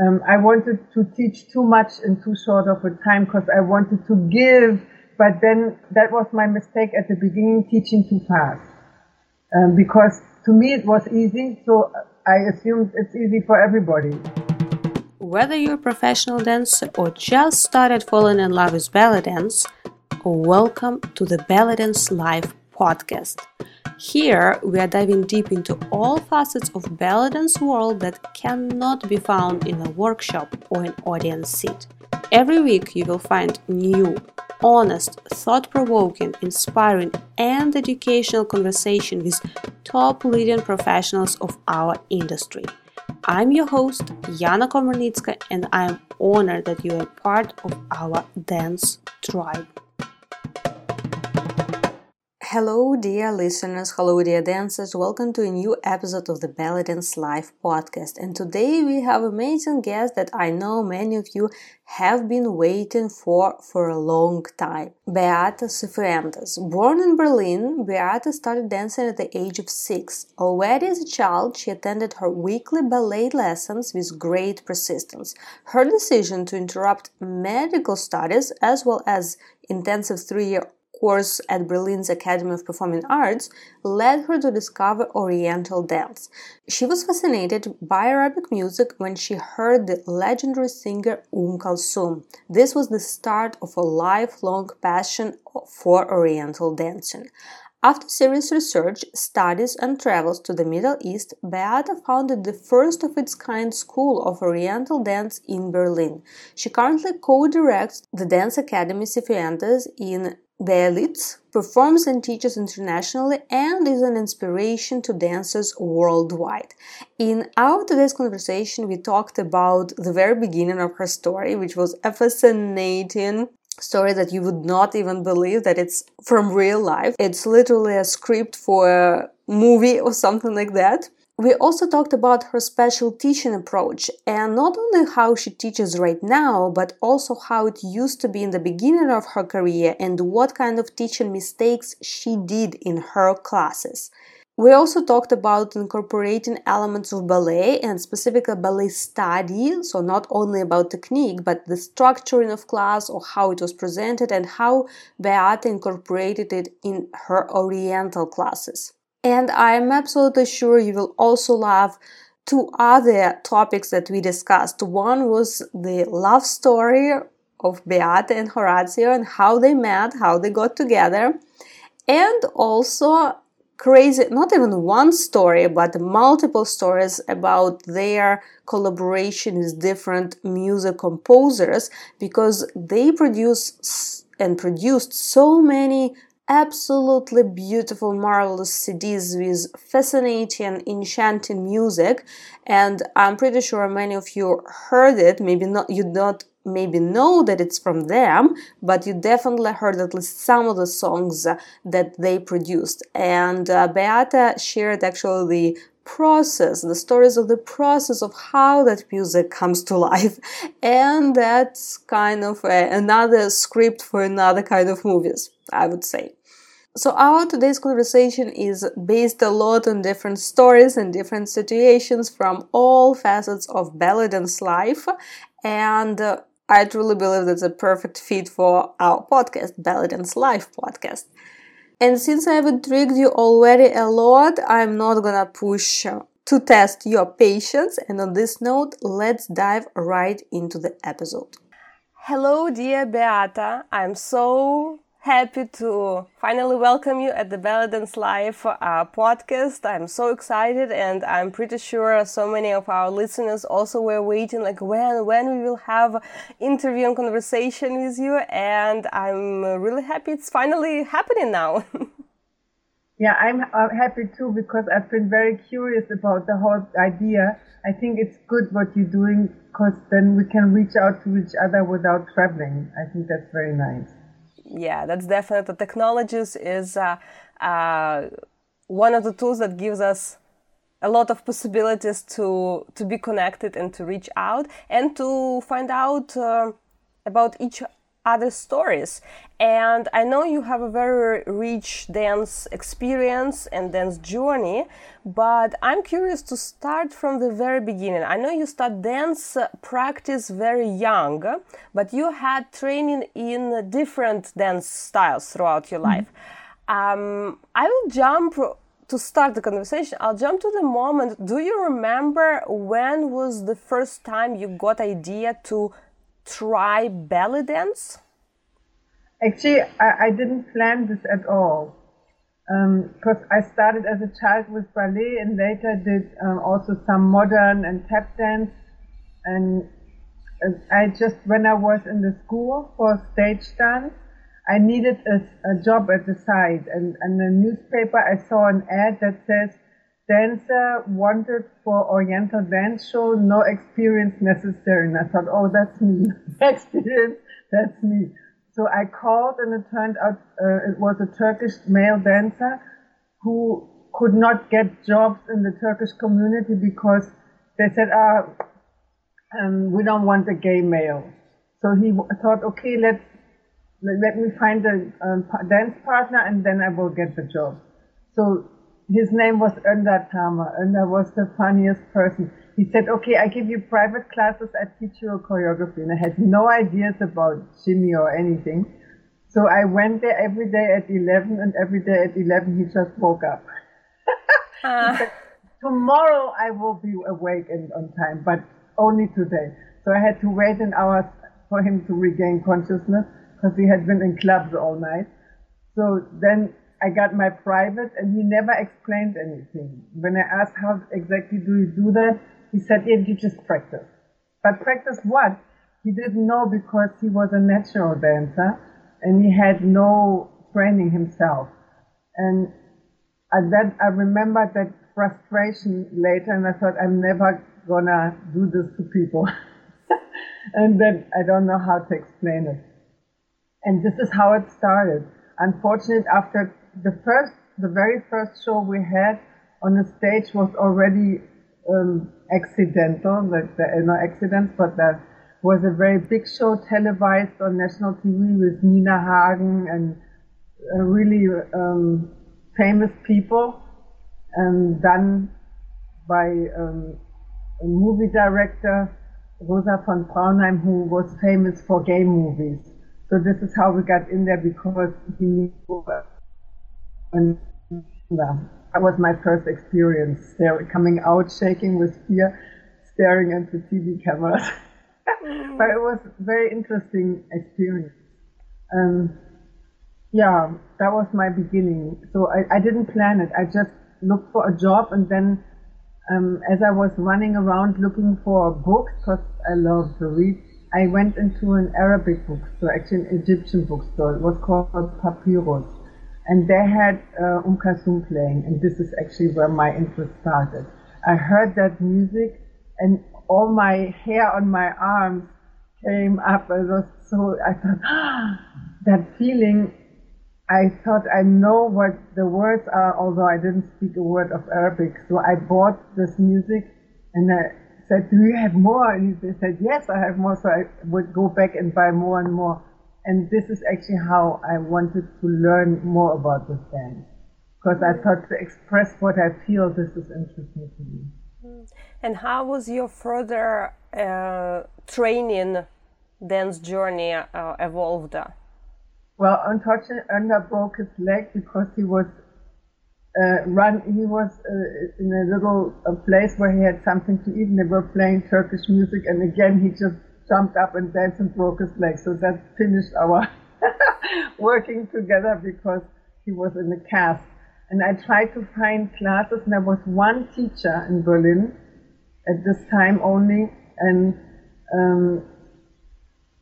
Um, I wanted to teach too much in too short of a time because I wanted to give, but then that was my mistake at the beginning, teaching too fast. Um, because to me it was easy, so I assumed it's easy for everybody. Whether you're a professional dancer or just started falling in love with belly dance, welcome to the Belly Dance Live podcast. Here, we are diving deep into all facets of belly dance world that cannot be found in a workshop or an audience seat. Every week, you will find new, honest, thought-provoking, inspiring, and educational conversation with top leading professionals of our industry. I'm your host, Yana Komarnitska, and I'm honored that you are part of our dance tribe. Hello, dear listeners. Hello, dear dancers. Welcome to a new episode of the Belly Dance Live podcast. And today we have amazing guest that I know many of you have been waiting for for a long time. Beata Cifuentes. Born in Berlin, Beata started dancing at the age of six. Already as a child, she attended her weekly ballet lessons with great persistence. Her decision to interrupt medical studies as well as intensive three-year course at Berlin's Academy of Performing Arts led her to discover Oriental dance. She was fascinated by Arabic music when she heard the legendary singer Umm Kulthum. This was the start of a lifelong passion for Oriental dancing. After serious research, studies, and travels to the Middle East, Beata founded the first of its kind school of Oriental dance in Berlin. She currently co directs the Dance Academy Cifuentes in Belitz performs and teaches internationally and is an inspiration to dancers worldwide. In our today's conversation, we talked about the very beginning of her story, which was a fascinating story that you would not even believe that it's from real life. It's literally a script for a movie or something like that. We also talked about her special teaching approach and not only how she teaches right now, but also how it used to be in the beginning of her career and what kind of teaching mistakes she did in her classes. We also talked about incorporating elements of ballet and specifically ballet study, so not only about technique, but the structuring of class or how it was presented and how Beata incorporated it in her Oriental classes. And I'm absolutely sure you will also love two other topics that we discussed. One was the love story of Beata and Horacio and how they met, how they got together, and also crazy, not even one story, but multiple stories about their collaboration with different music composers because they produce and produced so many absolutely beautiful, marvelous CDs with fascinating, enchanting music. And I'm pretty sure many of you heard it. Maybe not, you don't maybe know that it's from them, but you definitely heard at least some of the songs that they produced. And uh, Beata shared actually the process, the stories of the process of how that music comes to life. And that's kind of a, another script for another kind of movies, I would say. So our today's conversation is based a lot on different stories and different situations from all facets of belly dance life, and uh, I truly believe that's a perfect fit for our podcast, Belly Dance Live podcast. And since I've intrigued you already a lot, I'm not gonna push to test your patience. And on this note, let's dive right into the episode. Hello, dear Beata. I'm so happy to finally welcome you at the Belly Dance Live uh, podcast. I'm so excited, and I'm pretty sure so many of our listeners also were waiting, like when when we will have interview and conversation with you. And I'm really happy it's finally happening now. yeah, I'm happy too because I've been very curious about the whole idea. I think it's good what you're doing because then we can reach out to each other without traveling. I think that's very nice yeah, that's definitely technologies is uh, uh, one of the tools that gives us a lot of possibilities to to be connected and to reach out and to find out uh, about each other stories. And I know you have a very rich dance experience and dance journey, but I'm curious to start from the very beginning. I know you start dance practice very young, but you had training in different dance styles throughout your life. Mm-hmm. Um, I will jump to start the conversation, I'll jump to the moment. Do you remember when was the first time you got idea to try belly dance? Actually, I, I didn't plan this at all. Because um, I started as a child with ballet and later did um, also some modern and tap dance. And I just, when I was in the school for stage dance, I needed a, a job at the side, and in the newspaper I saw an ad that says dancer wanted for Oriental dance show, no experience necessary. And I thought, oh, that's me. experience, that's me. So I called, and it turned out uh, it was a Turkish male dancer who could not get jobs in the Turkish community because they said, ah, um, we don't want a gay male. So he thought, okay, let's let me find a um, dance partner and then I will get the job. So his name was Önder Tama. Önder was the funniest person. He said, okay, I give you private classes, I teach you a choreography. And I had no ideas about shimmy or anything. So I went there every day at 11 and every day at 11 he just woke up. uh. said, Tomorrow I will be awake and on time, but only today. So I had to wait an hour for him to regain consciousness because he had been in clubs all night. So then I got my private and he never explained anything. When I asked how exactly do you do that, he said, yeah, you just practice. But practice what? He didn't know because he was a natural dancer and he had no training himself. And at that, I remember that frustration later and I thought, I'm never gonna do this to people. and then I don't know how to explain it. And this is how it started. Unfortunately, after the first, the very first show we had on the stage was already um, accidental. Like no accidents, but that was a very big show televised on national TV with Nina Hagen and uh, really um, famous people, and done by um, a movie director, Rosa von Praunheim, who was famous for gay movies. So this is how we got in there because he knew, and that was my first experience there, coming out shaking with fear, staring at the TV cameras. but it was very interesting experience. Um, yeah, that was my beginning. So I, I didn't plan it. I just looked for a job and then um, as I was running around looking for books, because I love to read, I went into an Arabic bookstore, actually an Egyptian bookstore. It was called Papyrus. And they had uh, Um Kulthum playing, and this is actually where my interest started. I heard that music, and all my hair on my arms came up. I was so, I thought, ah, that feeling, I thought I know what the words are, although I didn't speak a word of Arabic. So I bought this music, and I said, do you have more? And they said, yes, I have more. So I would go back and buy more and more. And this is actually how I wanted to learn more about this dance. Because I thought to express what I feel, this is interesting to me. Mm. And how was your further uh, training dance journey uh, evolved? Well, unfortunately, Önder broke his leg because he was uh, run. He was uh, in a little uh, place where he had something to eat, and they were playing Turkish music. And again, he just jumped up and danced and broke his leg. So that finished our working together because he was in the cast. And I tried to find classes, and there was one teacher in Berlin at this time only, and um,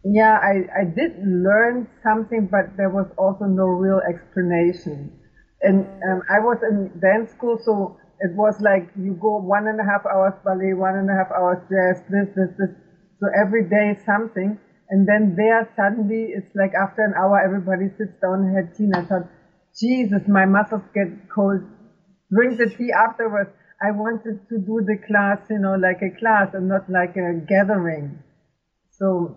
yeah, I, I did learn something, but there was also no real explanation and um, I was in dance school, so it was like you go one and a half hours ballet, one and a half hours jazz, this, this, this. So every day something. And then there suddenly it's like after an hour everybody sits down and had tea. And I thought, Jesus, my muscles get cold. Drink the tea afterwards. I wanted to do the class, you know, like a class and not like a gathering. So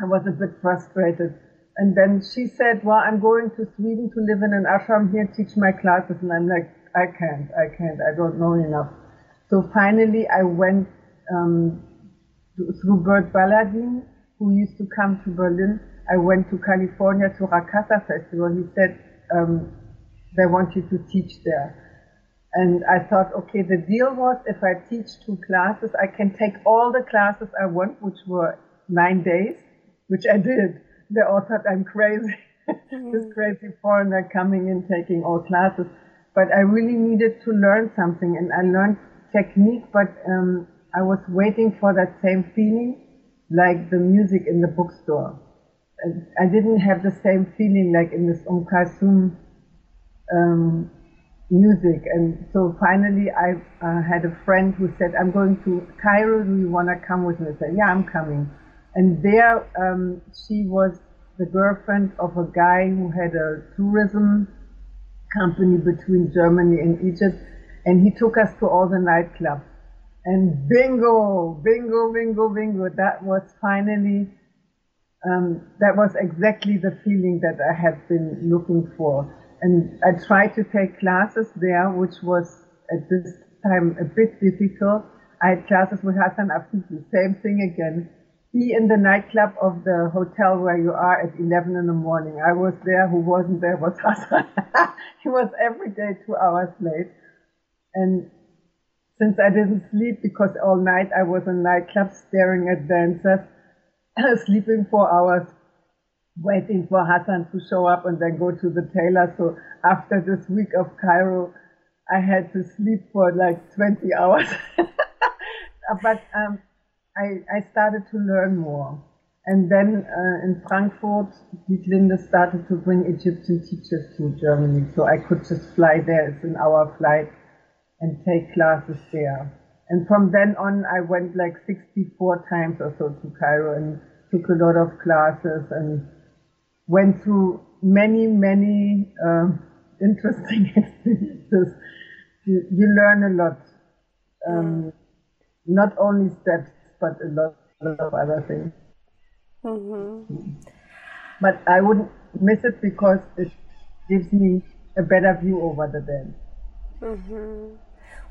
I was a bit frustrated. and then she said, well, I'm going to Sweden to live in an ashram here, teach my classes. And I'm like, I can't, I can't, I don't know enough. So finally I went um, through Bert Balladine, who used to come to Berlin. I went to California to Rakkasah Festival. He said, um, they want you to teach there. And I thought, okay, the deal was if I teach two classes, I can take all the classes I want, which were nine days, which I did. They all thought I'm crazy, mm-hmm. this crazy foreigner coming in taking all classes. But I really needed to learn something, and I learned technique. But um, I was waiting for that same feeling, like the music in the bookstore. I didn't have the same feeling like in this Kulthum um, music. And so finally, I uh, had a friend who said, I'm going to Cairo. Do you want to come with me? I said, Yeah, I'm coming. And there, um, she was the girlfriend of a guy who had a tourism company between Germany and Egypt. And he took us to all the nightclubs. And bingo, bingo, bingo, bingo. That was finally, um, that was exactly the feeling that I had been looking for and I tried to take classes there, which was at this time a bit difficult. I had classes with Hassan Afifi, same thing again. Be in the nightclub of the hotel where you are at 11 in the morning. I was there, who wasn't there was Hassan. he was every day two hours late. And since I didn't sleep because all night I was in nightclubs staring at dancers, sleeping four hours, waiting for Hassan to show up and then go to the tailor. So after this week of Cairo, I had to sleep for like 20 hours. but um, I, I started to learn more. And then uh, in Frankfurt, Dietlinde started to bring Egyptian teachers to Germany. So I could just fly there. It's an hour flight and take classes there. And from then on, I went like 64 times or so to Cairo and took a lot of classes and went through many, many uh, interesting experiences. You, you, learn a lot. Um, not only steps, but a lot, of other things. Mm-hmm. But I wouldn't miss it because it gives me a better view over the dance. Mm-hmm.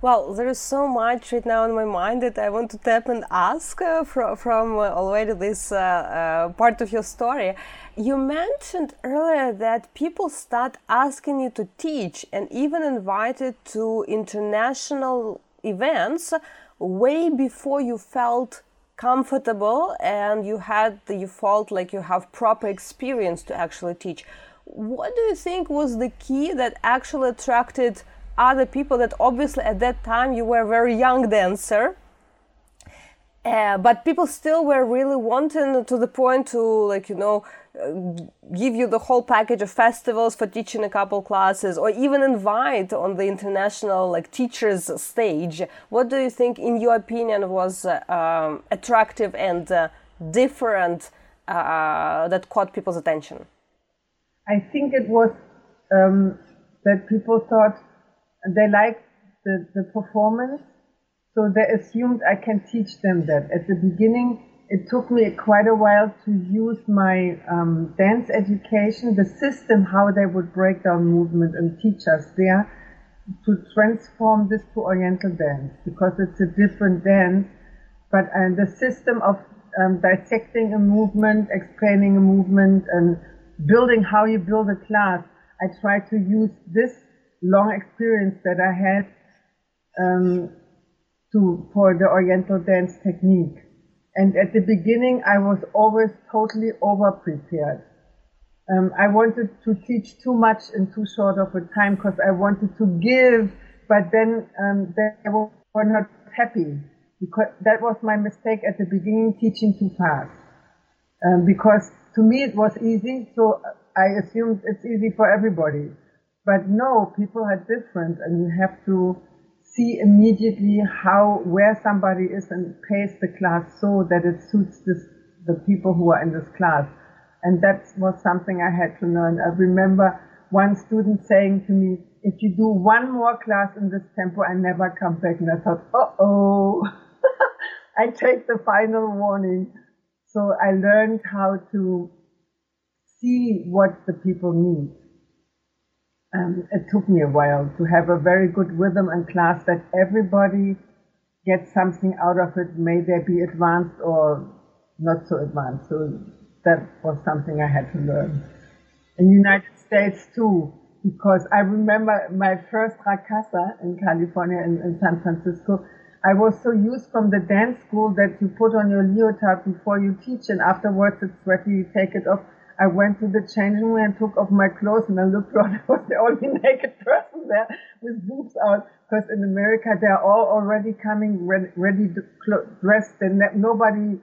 Well, there is so much right now in my mind that I want to tap and ask uh, from, from uh, already this uh, uh, part of your story. You mentioned earlier that people start asking you to teach and even invited to international events way before you felt comfortable and you had you felt like you have proper experience to actually teach. What do you think was the key that actually attracted other people that obviously at that time you were very young dancer uh, but people still were really wanting to the point to like you know uh, give you the whole package of festivals for teaching a couple classes or even invite on the international like teachers stage. What do you think in your opinion was uh, um, attractive and uh, different uh, that caught people's attention? I think it was um, that people thought they liked the, the performance, so they assumed I can teach them that. At the beginning, it took me quite a while to use my um, dance education, the system, how they would break down movement and teach us there, to transform this to Oriental dance because it's a different dance. But and the system of um, dissecting a movement, explaining a movement, and building how you build a class, I try to use this long experience that I had um, to for the Oriental dance technique. And at the beginning, I was always totally over prepared. Um, I wanted to teach too much in too short of a time because I wanted to give, but then um, they were not happy because that was my mistake at the beginning, teaching too fast. Um, because to me it was easy, so I assumed it's easy for everybody. But no, people are different and you have to see immediately how, where somebody is and pace the class so that it suits this, the people who are in this class. And that was something I had to learn. I remember one student saying to me, if you do one more class in this tempo, I never come back. And I thought, uh oh, I take the final warning. So I learned how to see what the people need. Um, it took me a while to have a very good rhythm and class that everybody gets something out of it. May they be advanced or not so advanced. So that was something I had to learn. In United States too, because I remember my first Rakkasah in California, in, in San Francisco. I was so used from the dance school that you put on your leotard before you teach and afterwards it's sweaty, you take it off. I went to the changing room and took off my clothes and I looked around. I was the only naked person there with boobs out. Because in America, they're all already coming ready, ready dressed and nobody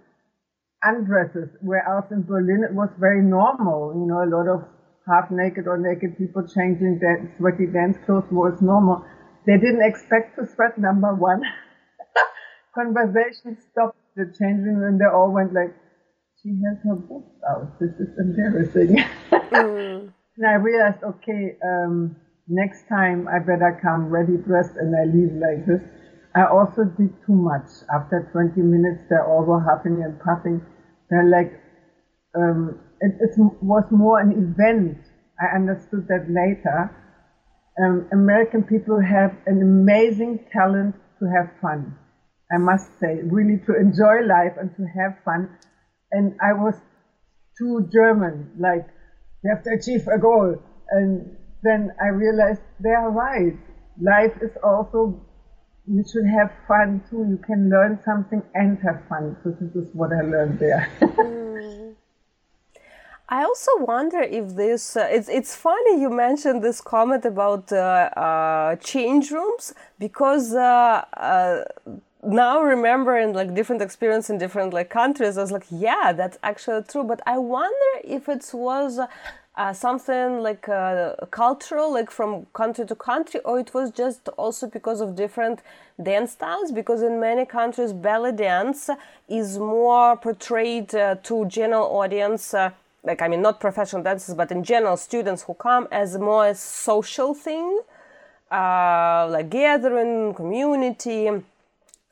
undresses. Whereas in Berlin, it was very normal. You know, a lot of half naked or naked people changing their sweaty dance clothes was normal. They didn't expect to sweat, number one. Conversation stopped the changing room. They all went like, she has her boobs out. This is embarrassing. mm. And I realized, okay, um, next time I better come ready dressed and I leave like this. I also did too much. After 20 minutes, they're all were huffing and puffing. They're like, um, it, it, was more an event. I understood that later. Um, American people have an amazing talent to have fun. I must say, really to enjoy life and to have fun. And I was too German, like, you have to achieve a goal. And then I realized they are right. Life is also, you should have fun too. You can learn something and have fun. So this is what I learned there. mm. I also wonder if this. Uh, it's it's funny you mentioned this comment about uh, uh, change rooms because uh, uh, now remembering like different experience in different like countries, I was like, yeah, that's actually true. But I wonder if it was. Uh, something like uh, cultural, like from country to country, or it was just also because of different dance styles? Because in many countries, belly dance is more portrayed uh, to general audience like I mean not professional dancers, but in general students who come as more a social thing, uh, like gathering, community,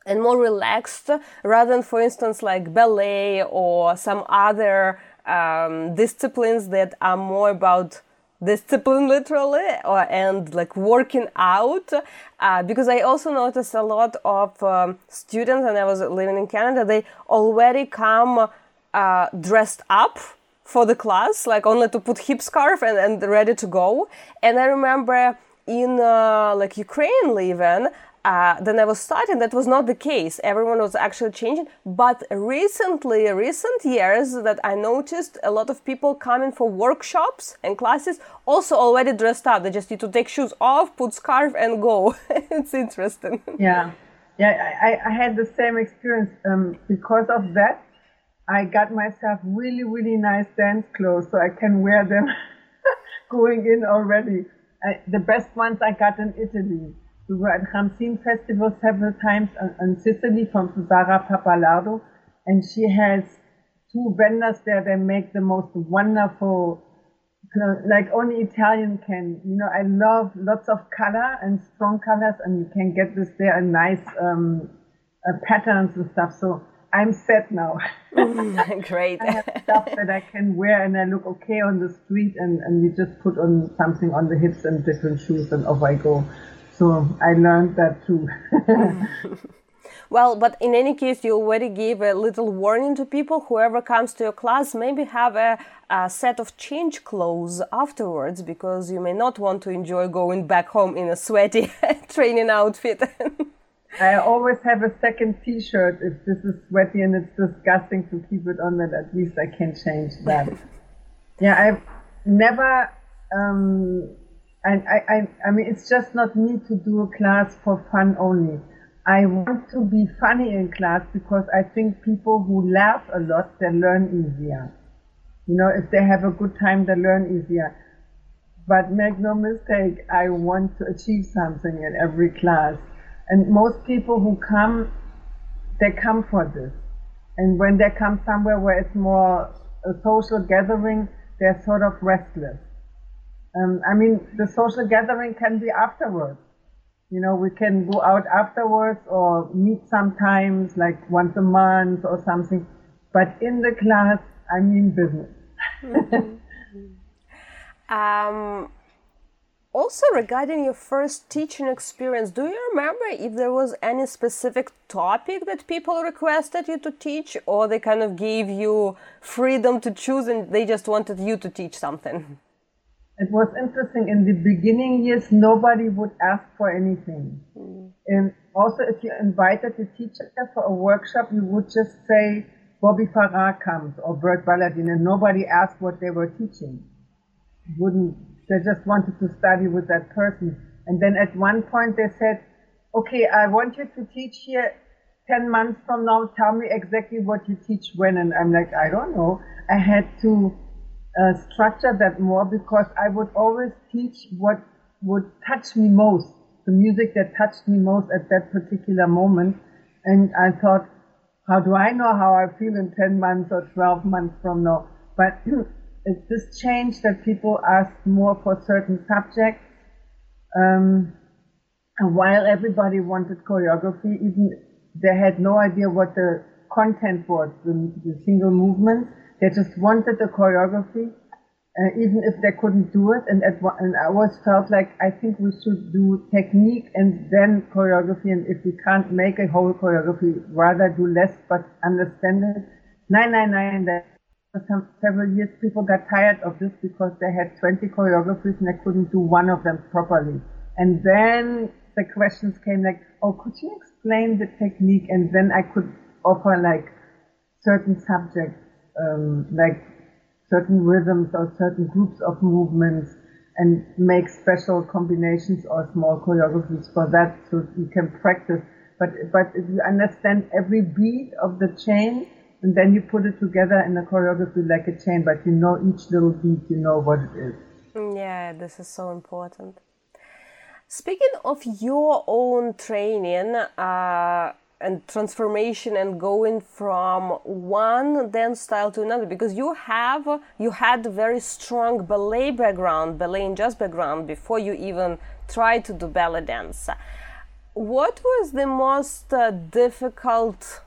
and more relaxed rather than, for instance, like ballet or some other um, disciplines that are more about discipline literally or and like working out uh, because i also noticed a lot of um, students and i was living in canada they already come uh, dressed up for the class, like only to put hip scarf and, and ready to go. And I remember in uh, like Ukraine living, uh, then I was starting, that was not the case. Everyone was actually changing. But recently, recent years, that I noticed a lot of people coming for workshops and classes also already dressed up. They just need to take shoes off, put scarf, and go. it's interesting. Yeah, yeah. I, I had the same experience um, because of that. I got myself really, really nice dance clothes so I can wear them going in already. I, the best ones I got in Italy. We were at Ramsin Festival several times in Sicily from Sara Pappalardo, and she has two vendors there that make the most wonderful, like only Italian can. You know, I love lots of color and strong colors, and you can get this there and nice um, uh, patterns and stuff. So I'm set now. Great. I have stuff that I can wear and I look okay on the street and, and you just put on something on the hips and different shoes and off I go. So I learned that too. well, but in any case, you already gave a little warning to people. Whoever comes to your class, maybe have a, a set of change clothes afterwards because you may not want to enjoy going back home in a sweaty training outfit. I always have a second T-shirt if this is sweaty and it's disgusting to keep it on. That at least I can change that. yeah, I've never. Um, I, I, I mean, it's just not me to do a class for fun only. I want to be funny in class because I think people who laugh a lot, they learn easier. You know, if they have a good time, they learn easier. But make no mistake, I want to achieve something in every class. And most people who come, they come for this. And when they come somewhere where it's more a social gathering, they're sort of restless. Um, I mean, the social gathering can be afterwards. You know, we can go out afterwards or meet sometimes, like once a month or something. But in the class, I mean business. mm-hmm. Um, also, regarding your first teaching experience, do you remember if there was any specific topic that people requested you to teach, or they kind of gave you freedom to choose and they just wanted you to teach something? It was interesting. In the beginning years, nobody would ask for anything. Mm. And also, if you invited the teacher for a workshop, you would just say, Bobby Farrah comes or Bert Balladine, and nobody asked what they were teaching. Wouldn't they just wanted to study with that person. And then at one point they said, okay, I want you to teach here 10 months from now. Tell me exactly what you teach when. And I'm like, I don't know. I had to uh, structure that more because I would always teach what would touch me most, the music that touched me most at that particular moment. And I thought, how do I know how I feel in 10 months or 12 months from now? But it's this change that people ask more for certain subjects. Um, while everybody wanted choreography, even they had no idea what the content was, the, the single movement. They just wanted the choreography, uh, even if they couldn't do it. And, at, and I always felt like I think we should do technique and then choreography. And if we can't make a whole choreography, rather do less but understand it. Nine, nine, nine. That for some, several years, people got tired of this because they had 20 choreographies and they couldn't do one of them properly. And then the questions came like, oh, could you explain the technique? And then I could offer like certain subjects, um, like certain rhythms or certain groups of movements and make special combinations or small choreographies for that so you can practice. But, but if you understand every beat of the chain, and then you put it together in a choreography like a chain, but you know each little beat, you know what it is. Yeah, this is so important. Speaking of your own training uh, and transformation and going from one dance style to another, because you have you had a very strong ballet background, ballet and jazz background before you even tried to do belly dance. What was the most uh, difficult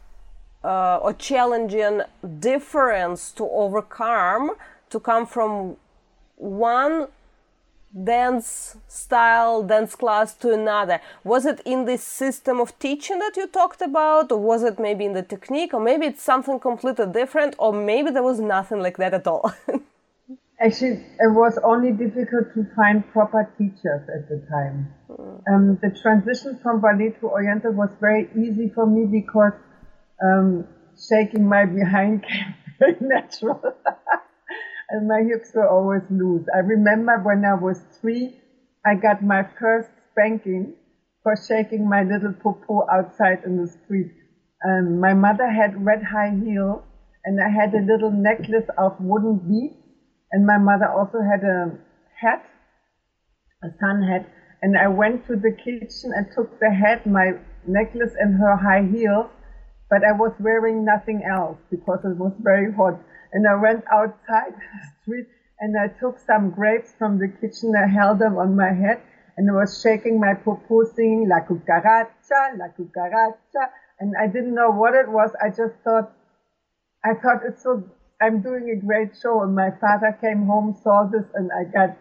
uh, or challenging difference to overcome to come from one dance style dance class to another was it in this system of teaching that you talked about or was it maybe in the technique or maybe it's something completely different or maybe there was nothing like that at all actually it was only difficult to find proper teachers at the time mm. um, the transition from ballet to oriental was very easy for me because um, shaking my behind came very natural. and my hips were always loose. I remember when I was three, I got my first spanking for shaking my little popo outside in the street. Um, my mother had red high heels and I had a little necklace of wooden beads and my mother also had a hat, a sun hat, and I went to the kitchen and took the hat, my necklace and her high heels but I was wearing nothing else because it was very hot. And I went outside the street and I took some grapes from the kitchen. I held them on my head and I was shaking my popo singing La cucaracha, La cucaracha. And I didn't know what it was. I just thought, I thought it's so, I'm doing a great show. And my father came home, saw this and I got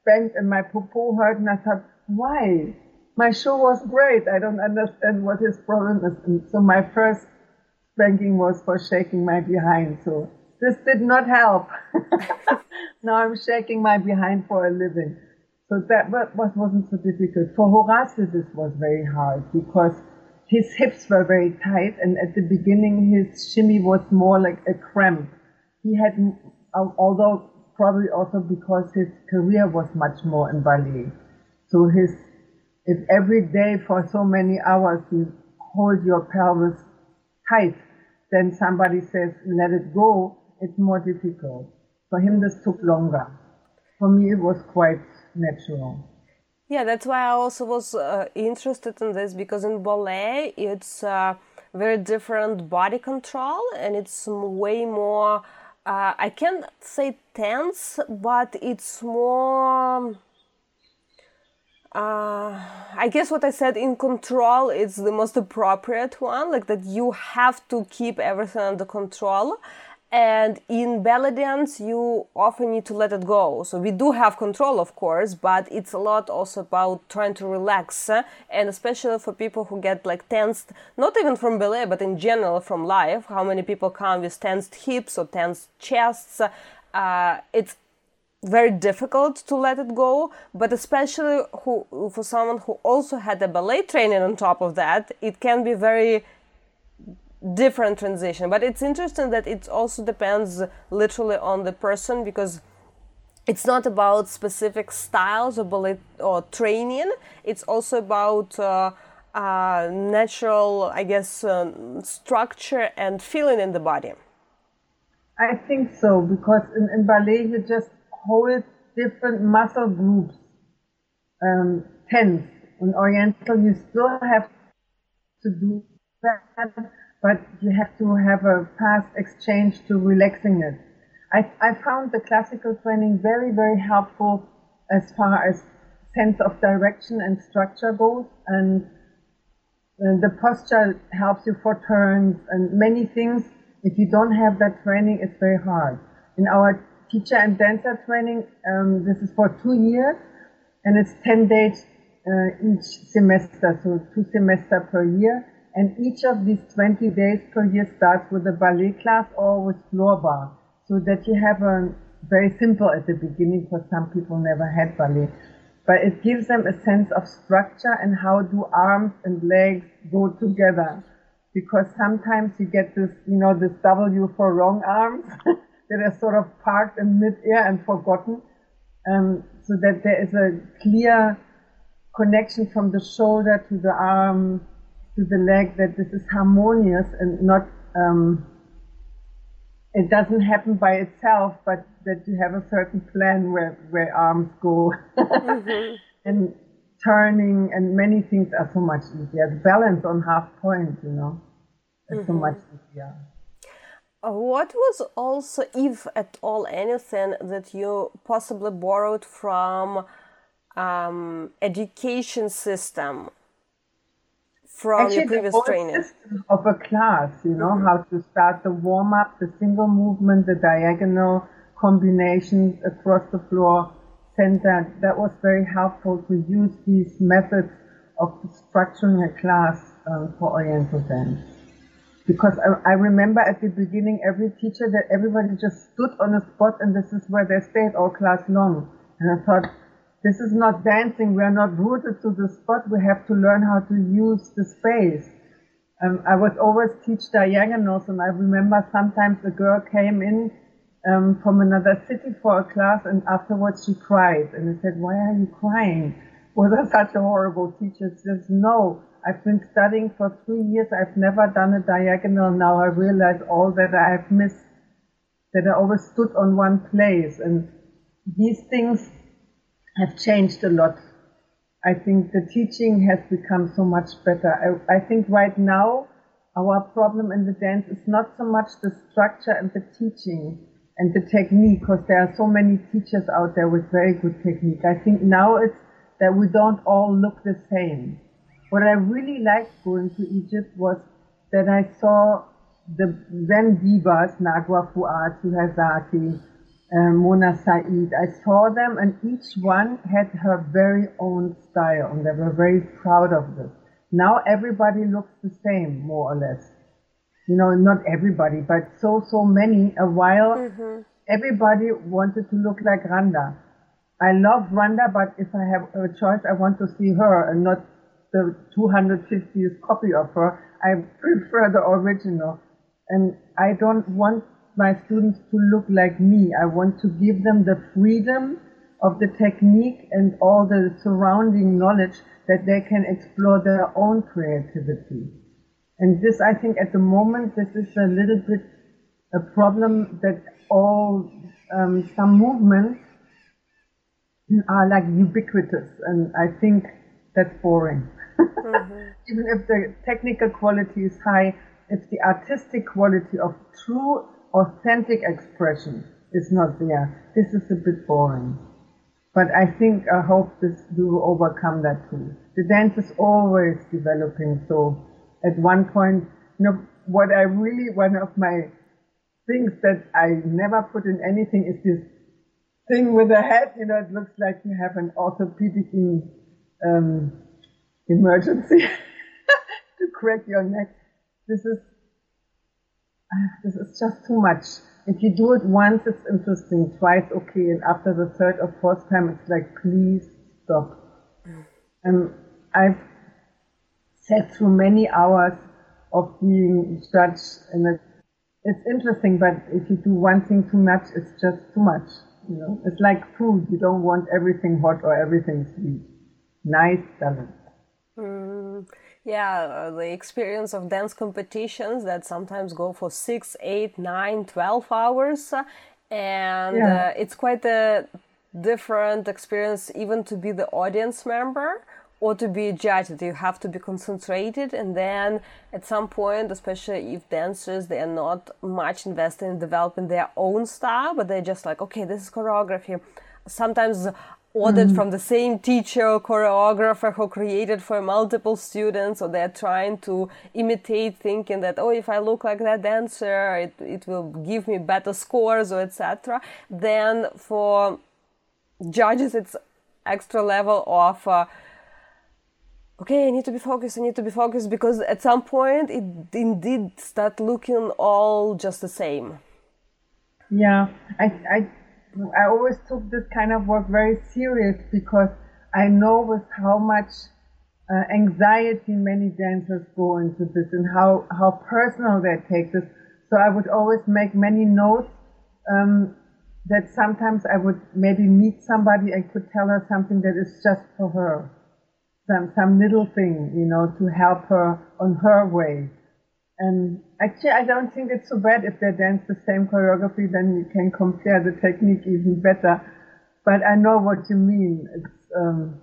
spanked and my popo hurt. And I thought, why? My show was great. I don't understand what his problem is. And so my first spanking was for shaking my behind. So this did not help. now I'm shaking my behind for a living. So that was, wasn't so difficult. For Horace, this was very hard because his hips were very tight and at the beginning his shimmy was more like a cramp. He had, although probably also because his career was much more in ballet. So his, if every day for so many hours you hold your pelvis tight, then somebody says, let it go, it's more difficult. For him, this took longer. For me, it was quite natural. Yeah, that's why I also was uh, interested in this because in ballet, it's uh, very different body control and it's way more, uh, I can't say tense, but it's more uh, I guess what I said in control is the most appropriate one, like that you have to keep everything under control. And in belly dance you often need to let it go. So we do have control of course but it's a lot also about trying to relax uh, and especially for people who get like tensed not even from ballet but in general from life. How many people come with tensed hips or tensed chests? Uh, it's very difficult to let it go but especially who, for someone who also had a ballet training on top of that it can be very different transition. But it's interesting that it also depends literally on the person because it's not about specific styles or ballet or training. It's also about uh, uh, natural i guess um, structure and feeling in the body. I think so because in, in ballet you just hold different muscle groups um, tense. In oriental you still have to do that but you have to have a fast exchange to relaxing it. I, I found the classical training very, very helpful as far as sense of direction and structure goes and, the posture helps you for turns and many things. If you don't have that training, it's very hard. In our teacher and dancer training, um, this is for two years and it's 10 days uh, each semester, so two semester per year and each of these 20 days per year starts with a ballet class or with floor bar, so that you have a very simple at the beginning because some people never had ballet. But it gives them a sense of structure and how do arms and legs go together. Because sometimes you get this, you know, this W for wrong arms that are sort of parked in mid-air and forgotten. Um, so that there is a clear connection from the shoulder to the arm to the leg that this is harmonious and not um, it doesn't happen by itself, but that you have a certain plan where where arms go mm-hmm. and turning and many things are so much easier. The balance on half point, you know, is mm-hmm. so much easier. Uh, what was also, if at all, anything that you possibly borrowed from um, education system from Actually, your previous training. of a class you know mm-hmm. how to start the warm up the single movement the diagonal combinations across the floor center. That was very helpful to use these methods of structuring a class um, for oriental dance. Because I, I, remember at the beginning every teacher that everybody just stood on a spot and this is where they stayed all class long. And i thought this is not dancing. We are not rooted to the spot. We have to learn how to use the space. Um, I was always teach diagonals, and I remember sometimes a girl came in um, from another city for a class, and afterwards she cried, and I said, "Why are you crying? Was I such a horrible teacher?" She says, "No, I've been studying for three years. I've never done a diagonal. Now I realize all that I have missed. That I always stood on one place, and these things." Have changed a lot. I think the teaching has become so much better. I, I think right now our problem in the dance is not so much the structure and the teaching and the technique, because there are so many teachers out there with very good technique. I think now it's that we don't all look the same. What I really liked going to Egypt was that I saw the then divas, Nagwa Fouad, Suhasaki, uh, Mona Said. I saw them and each one had her very own style and they were very proud of this. Now everybody looks the same, more or less. You know, not everybody, but so, so many. A while, mm-hmm. everybody wanted to look like Randa. I love Randa, but if I have a choice, I want to see her and not the 250th copy of her. I prefer the original. And I don't want my students to look like me. I want to give them the freedom of the technique and all the surrounding knowledge that they can explore their own creativity. And this, I think, at the moment, this is a little bit a problem that all um, some movements are like ubiquitous, and I think that's boring. Mm-hmm. Even if the technical quality is high, if the artistic quality of true authentic expression is not there. This is a bit boring. But I think, I hope this will overcome that too. The dance is always developing, so at one point, you know, what I really, one of my things that I never put in anything is this thing with the head. You know, it looks like you have an orthopedic um, emergency to crack your neck. This is this is just too much. If you do it once, it's interesting. Twice, okay, and after the third or fourth time, it's like, please stop. And I've sat through many hours of being judged, and it's interesting. But if you do one thing too much, it's just too much. You know, it's like food. You don't want everything hot or everything sweet. Nice balance. Mm, yeah, the experience of dance competitions that sometimes go for six, eight, nine, twelve hours, and yeah. uh, it's quite a different experience even to be the audience member or to be a judge that you have to be concentrated and then at some point especially if dancers they are not much invested in developing their own style but they're just like okay this is choreography. Sometimes ordered mm. from the same teacher or choreographer who created for multiple students or they're trying to imitate thinking that oh if i look like that dancer it, it will give me better scores or etc then for judges it's extra level of uh, okay i need to be focused i need to be focused because at some point it indeed start looking all just the same yeah i i I always took this kind of work very serious because I know with how much uh, anxiety many dancers go into this and how, how personal they take this. So I would always make many notes um, that sometimes I would maybe meet somebody and could tell her something that is just for her. Some, some little thing, you know, to help her on her way. And actually, I don't think it's so bad if they dance the same choreography, then you can compare the technique even better. But I know what you mean. It's, um,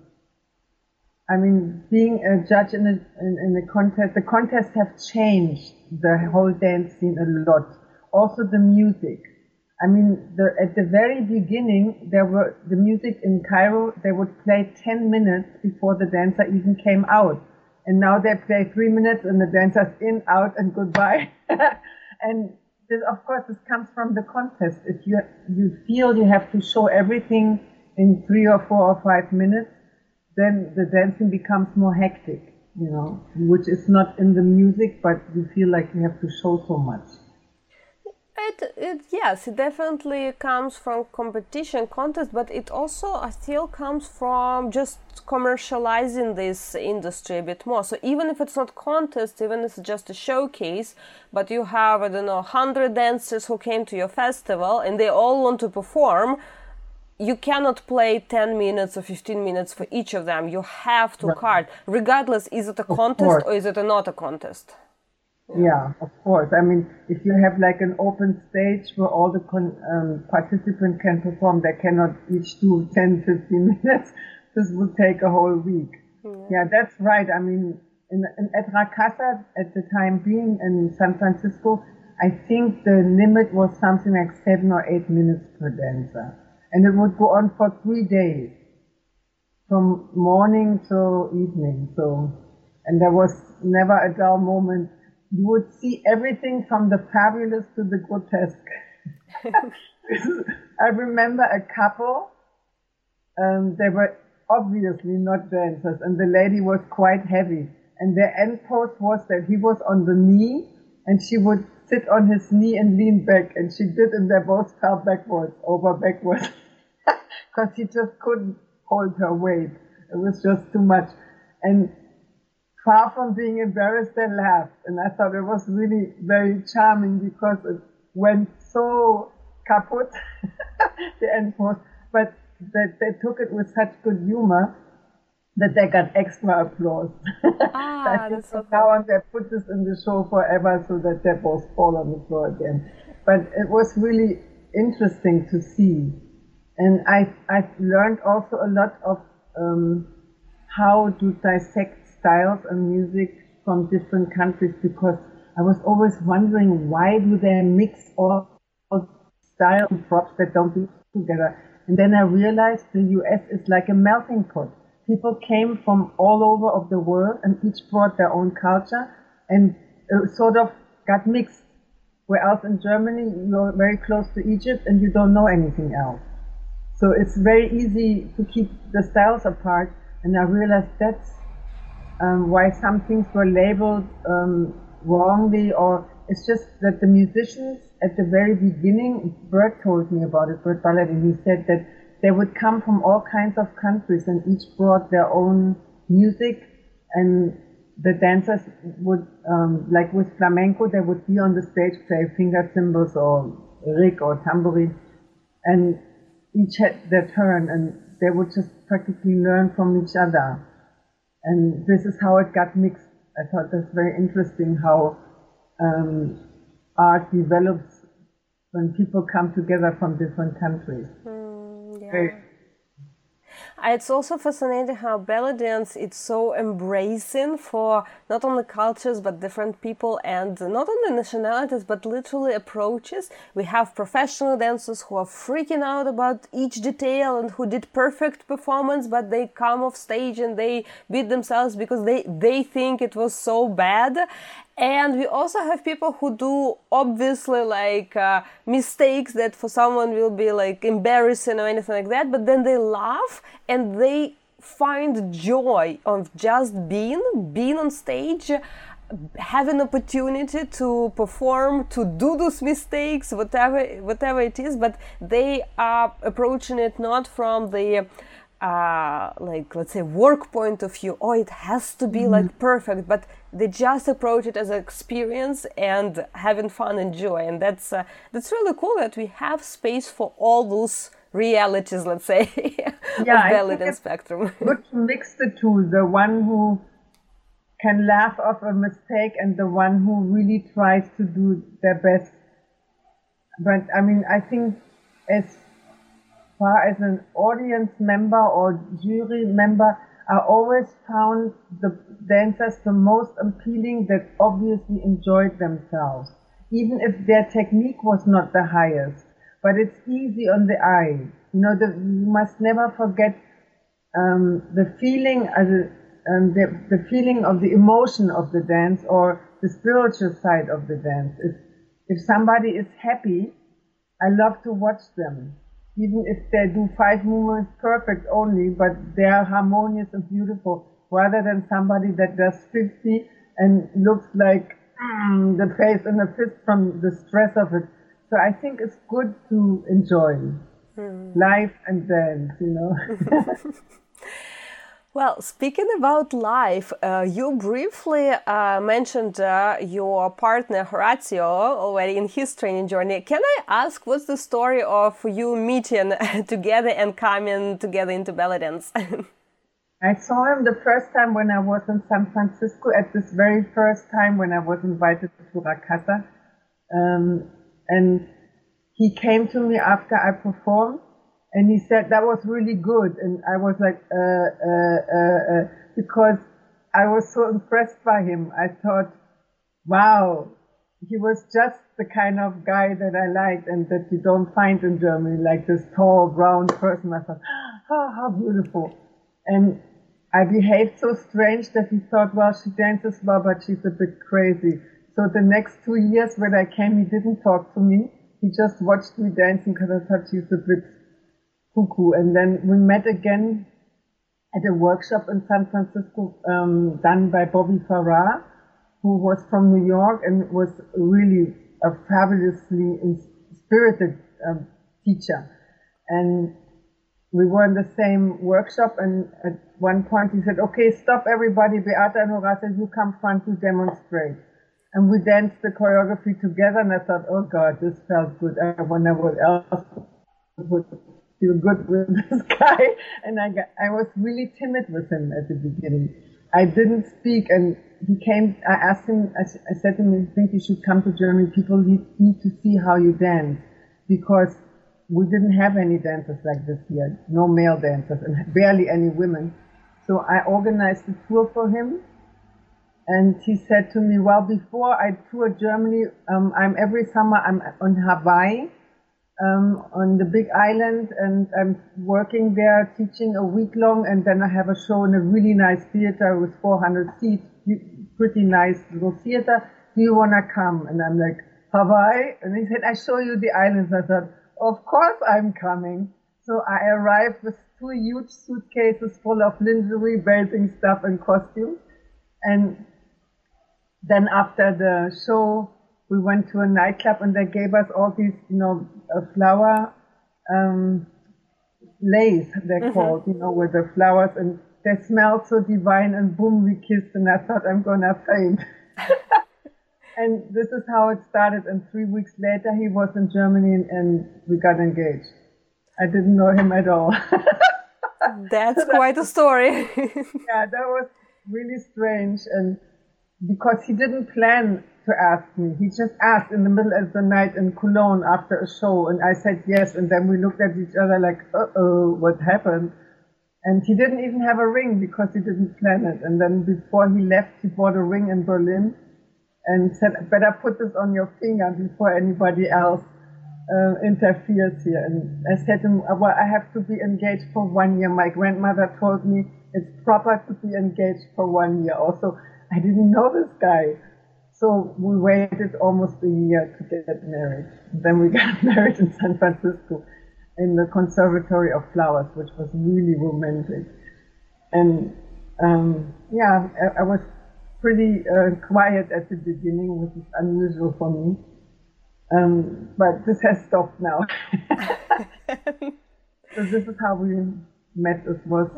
I mean, being a judge in a, in, in a contest, the contests have changed the whole dance scene a lot. Also the music. I mean, the, at the very beginning, there were the music in Cairo. They would play 10 minutes before the dancer even came out and now they play three minutes and the dancers in, out, and goodbye. and this, of course, this comes from the contest. If you you feel you have to show everything in three or four or five minutes, then the dancing becomes more hectic, you know, which is not in the music, but you feel like you have to show so much. It, it, yes, it definitely comes from competition contest, but it also uh, I feel comes from just commercializing this industry a bit more. So even if it's not contest, even if it's just a showcase, but you have I don't know hundred dancers who came to your festival and they all want to perform, you cannot play 10 minutes or 15 minutes for each of them. You have to right. card, regardless, is it a contest or is it a not a contest? Yeah, of course. I mean, if you have like an open stage where all the con- um, participants can perform, they cannot each do 10, 15 minutes. this would take a whole week. Yeah, yeah that's right. I mean, in, in, at Rakkasah, at the time being in San Francisco, I think the limit was something like seven or eight minutes per dancer. And it would go on for three days, from morning till evening. So, and there was never a dull moment you would see everything from the fabulous to the grotesque. I remember a couple, um, they were obviously not dancers, and the lady was quite heavy. And their end pose was that he was on the knee, and she would sit on his knee and lean back, and she did, and they both fell backwards, over backwards, because he just couldn't hold her weight. It was just too much. And far from being embarrassed, they laughed. And I thought it was really very charming because it went so kaput, the end post, but that they took it with such good humor that they got extra applause. Ah, that's so now on they put this in the show forever so that they both fall on the floor again. But it was really interesting to see. And I, I've learned also a lot of um, how to dissect styles and music from different countries because I was always wondering why do they mix all, all style and props that don't be together. And then I realized the US is like a melting pot. People came from all over of the world and each brought their own culture and uh, sort of got mixed. Whereas in Germany, you're very close to Egypt and you don't know anything else. So it's very easy to keep the styles apart. And I realized that's um, why some things were labeled um, wrongly, or it's just that the musicians at the very beginning, Bert told me about it, Bert Balladine, he said that they would come from all kinds of countries and each brought their own music and the dancers would, um, like with flamenco, they would be on the stage, play finger cymbals or riq or tambourine, and each had their turn, and they would just practically learn from each other. And this is how it got mixed. I thought that's very interesting how um, art develops when people come together from different countries. Mm, yeah. Very, it's also fascinating how belly dance it's so embracing for not only cultures but different people and not only nationalities but literally approaches. We have professional dancers who are freaking out about each detail and who did perfect performance, but they come off stage and they beat themselves because they they think it was so bad and we also have people who do obviously like uh, mistakes that for someone will be like embarrassing or anything like that but then they laugh and they find joy of just being being on stage have an opportunity to perform to do those mistakes whatever whatever it is but they are approaching it not from the uh, like let's say work point of view oh it has to be mm-hmm. like perfect but they just approach it as an experience and having fun and joy and that's uh, that's really cool that we have space for all those realities let's say yeah, of valid and spectrum. good to mix the two the one who can laugh off a mistake and the one who really tries to do their best. But i mean i think as far as an audience member or jury member, I always found the dancers the most appealing that obviously enjoyed themselves, even if their technique was not the highest. But it's easy on the eye. You know, the, you must never forget um, the feeling, as a, um, the, the feeling of the emotion of the dance or the spiritual side of the dance. If, if somebody is happy, I love to watch them even if they do five movements perfect only, but they are harmonious and beautiful, rather than somebody that does 50 and looks like mm, the face in a fist from the stress of it. So I think it's good to enjoy mm. life and dance, you know. Well, speaking about life, uh, you briefly uh, mentioned uh, your partner Horacio already in his training journey. Can I ask what's the story of you meeting together and coming together into belly dance? I saw him the first time when I was in San Francisco at this very first time when I was invited to Rakkasah. Um, and he came to me after I performed and he said that was really good. And i was like uh, uh, uh, uh, because i was so impressed by him. I thought wow he was just the kind of guy that i liked and that you don't find in germany like this tall brown person. I thought oh how beautiful. And i behaved so strange that he thought well she dances well but she's a bit crazy so the next two years when i came he didn't talk to me he just watched me dancing because i thought she's a bit cuckoo. And then we met again at a workshop in San Francisco um, done by Bobby Farrah, who was from New York and was really a fabulously spirited um, teacher. And we were in the same workshop and at one point he said, okay, stop everybody, Beata and Horacio, you come front to demonstrate. And we danced the choreography together and I thought, oh God, this felt good. I wonder what else would feel good with this guy. And I got, I was really timid with him at the beginning. I didn't speak and he came, I asked him, I, I said to him, I think you should come to Germany. People need, to see how you dance because we didn't have any dancers like this here. No male dancers and barely any women. So I organized a tour for him and he said to me, well, before I tour Germany, um, I'm every summer, I'm on Hawaii um, on the big island and I'm working there teaching a week long and then I have a show in a really nice theater with 400 seats, pretty nice little theater. Do you want to come? And I'm like, Hawaii? And he said, I show you the islands. I thought, of course I'm coming. So I arrived with two huge suitcases full of lingerie, bathing stuff, and costumes. And then after the show, we went to a nightclub and they gave us all these, you know, uh, flower um, lace, they're mm-hmm. called, you know, with the flowers. And they smelled so divine. And boom, we kissed. And I thought I'm going to faint. and this is how it started. And three weeks later, he was in Germany and, and we got engaged. I didn't know him at all. That's quite a story. yeah, that was really strange. And because he didn't plan to ask me, he just asked in the middle of the night in Cologne after a show. And I said yes. And then we looked at each other like, uh oh, what happened? And he didn't even have a ring because he didn't plan it. And then before he left, he bought a ring in Berlin and said, better put this on your finger before anybody else uh, interferes here. And I said to him, well, I have to be engaged for one year. My grandmother told me it's proper to be engaged for one year. Also, I didn't know this guy. So we waited almost a year to get married. Then we got married in San Francisco in the Conservatory of Flowers, which was really romantic. And um, yeah, I, I was pretty uh, quiet at the beginning, which is unusual for me. Um, but this has stopped now. so this is how we met. It was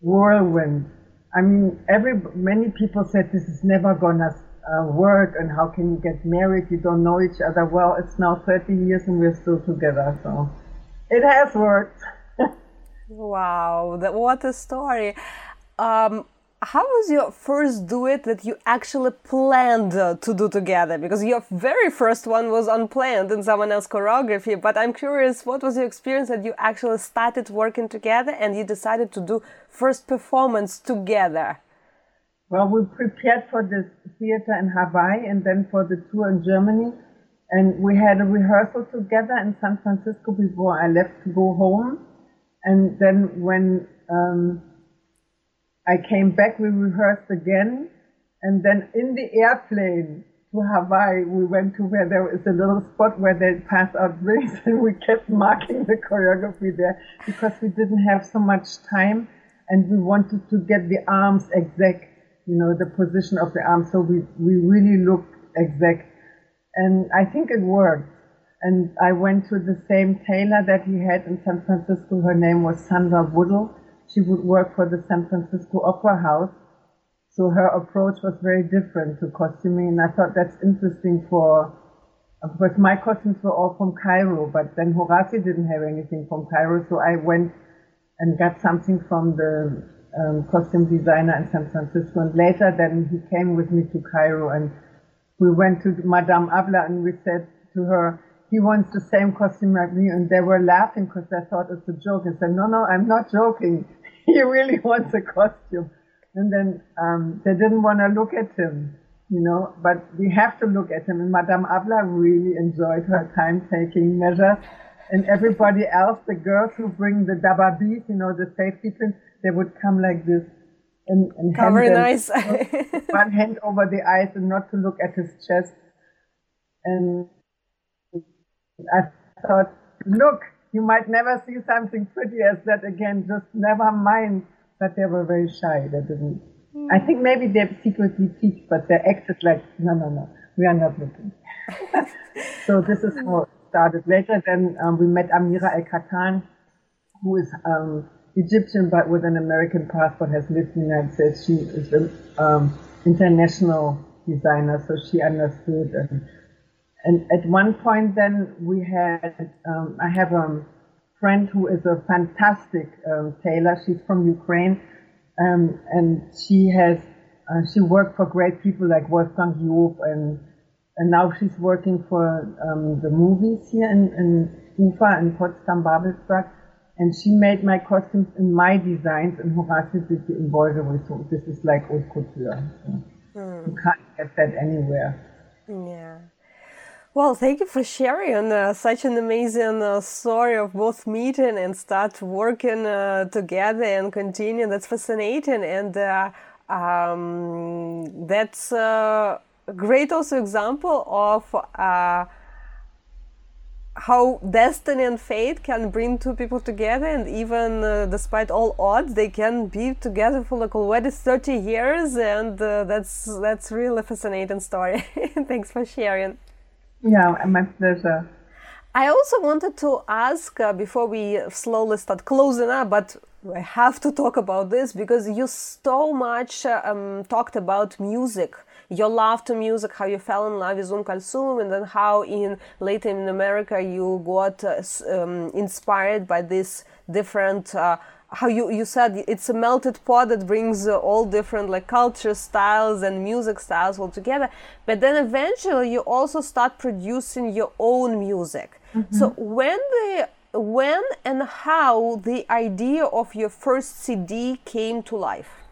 whirlwind. I mean, every many people said this is never gonna uh, work, and how can you get married? You don't know each other well. It's now 30 years, and we're still together. So it has worked. wow, that, what a story! Um, how was your first do it that you actually planned uh, to do together? Because your very first one was unplanned in someone else's choreography. But I'm curious, what was your experience that you actually started working together and you decided to do first performance together? Well, we prepared for this theater in Hawaii and then for the tour in Germany. And we had a rehearsal together in San Francisco before I left to go home. And then when um, I came back, we rehearsed again, and then in the airplane to Hawaii, we went to where there is a little spot where they pass out drinks, and we kept marking the choreography there because we didn't have so much time, and we wanted to get the arms exact, you know, the position of the arms, so we we really looked exact, and I think it worked. And I went to the same tailor that he had in San Francisco. Her name was Sandra Woodle she would work for the San Francisco Opera House. So her approach was very different to costuming, and I thought that's interesting for, because my costumes were all from Cairo, but then Horacio didn't have anything from Cairo, so I went and got something from the um, costume designer in San Francisco, and later then he came with me to Cairo, and we went to Madame Abla, and we said to her, he wants the same costume like me. And they were laughing because they thought it's a joke. I said, no, no, I'm not joking. he really wants a costume. And then um, they didn't want to look at him, you know, but we have to look at him. And Madame Abla really enjoyed her time taking measures. And everybody else, the girls who bring the dababis, you know, the safety pins, they would come like this and, and very nice. one hand over the eyes and not to look at his chest. And I thought, look, you might never see something pretty as that again. Just never mind that they were very shy. They didn't. Mm. I think maybe they secretly peeked, but they acted like, no, no, no, we are not looking. so this is how it started. Later, then um, we met Amira El Katan, who is um, Egyptian but with an American passport, has lived in the United States. She is an um, international designer, so she understood and and at one point, then we had, um, I have a friend who is a fantastic um, tailor. She's from Ukraine, um, and she has, uh, she worked for great people like Wolfgang Joop, and and now she's working for um, the movies here in, in Ufa in Potsdam, Babelsberg. And she made my costumes in my designs, and Horacio did the embroidery. So this is like haute couture. So mm. You can't get that anywhere. Yeah. Well, thank you for sharing uh, such an amazing uh, story of both meeting and start working uh, together and continue. That's fascinating, and uh, um, that's a great also example of uh, how destiny and fate can bring two people together and even uh, despite all odds they can be together for like already 30 years and uh, that's that's really fascinating story thanks for sharing yeah my pleasure i also wanted to ask uh, before we slowly start closing up but I have to talk about this because you so much uh, um, talked about music your love to music, how you fell in love with Um Kulthum, and then how in later in America you got uh, um, inspired by this different. Uh, how you, you said it's a melted pot that brings uh, all different like culture styles and music styles all together but then eventually you also start producing your own music mm-hmm. so when the when and how the idea of your first cd came to life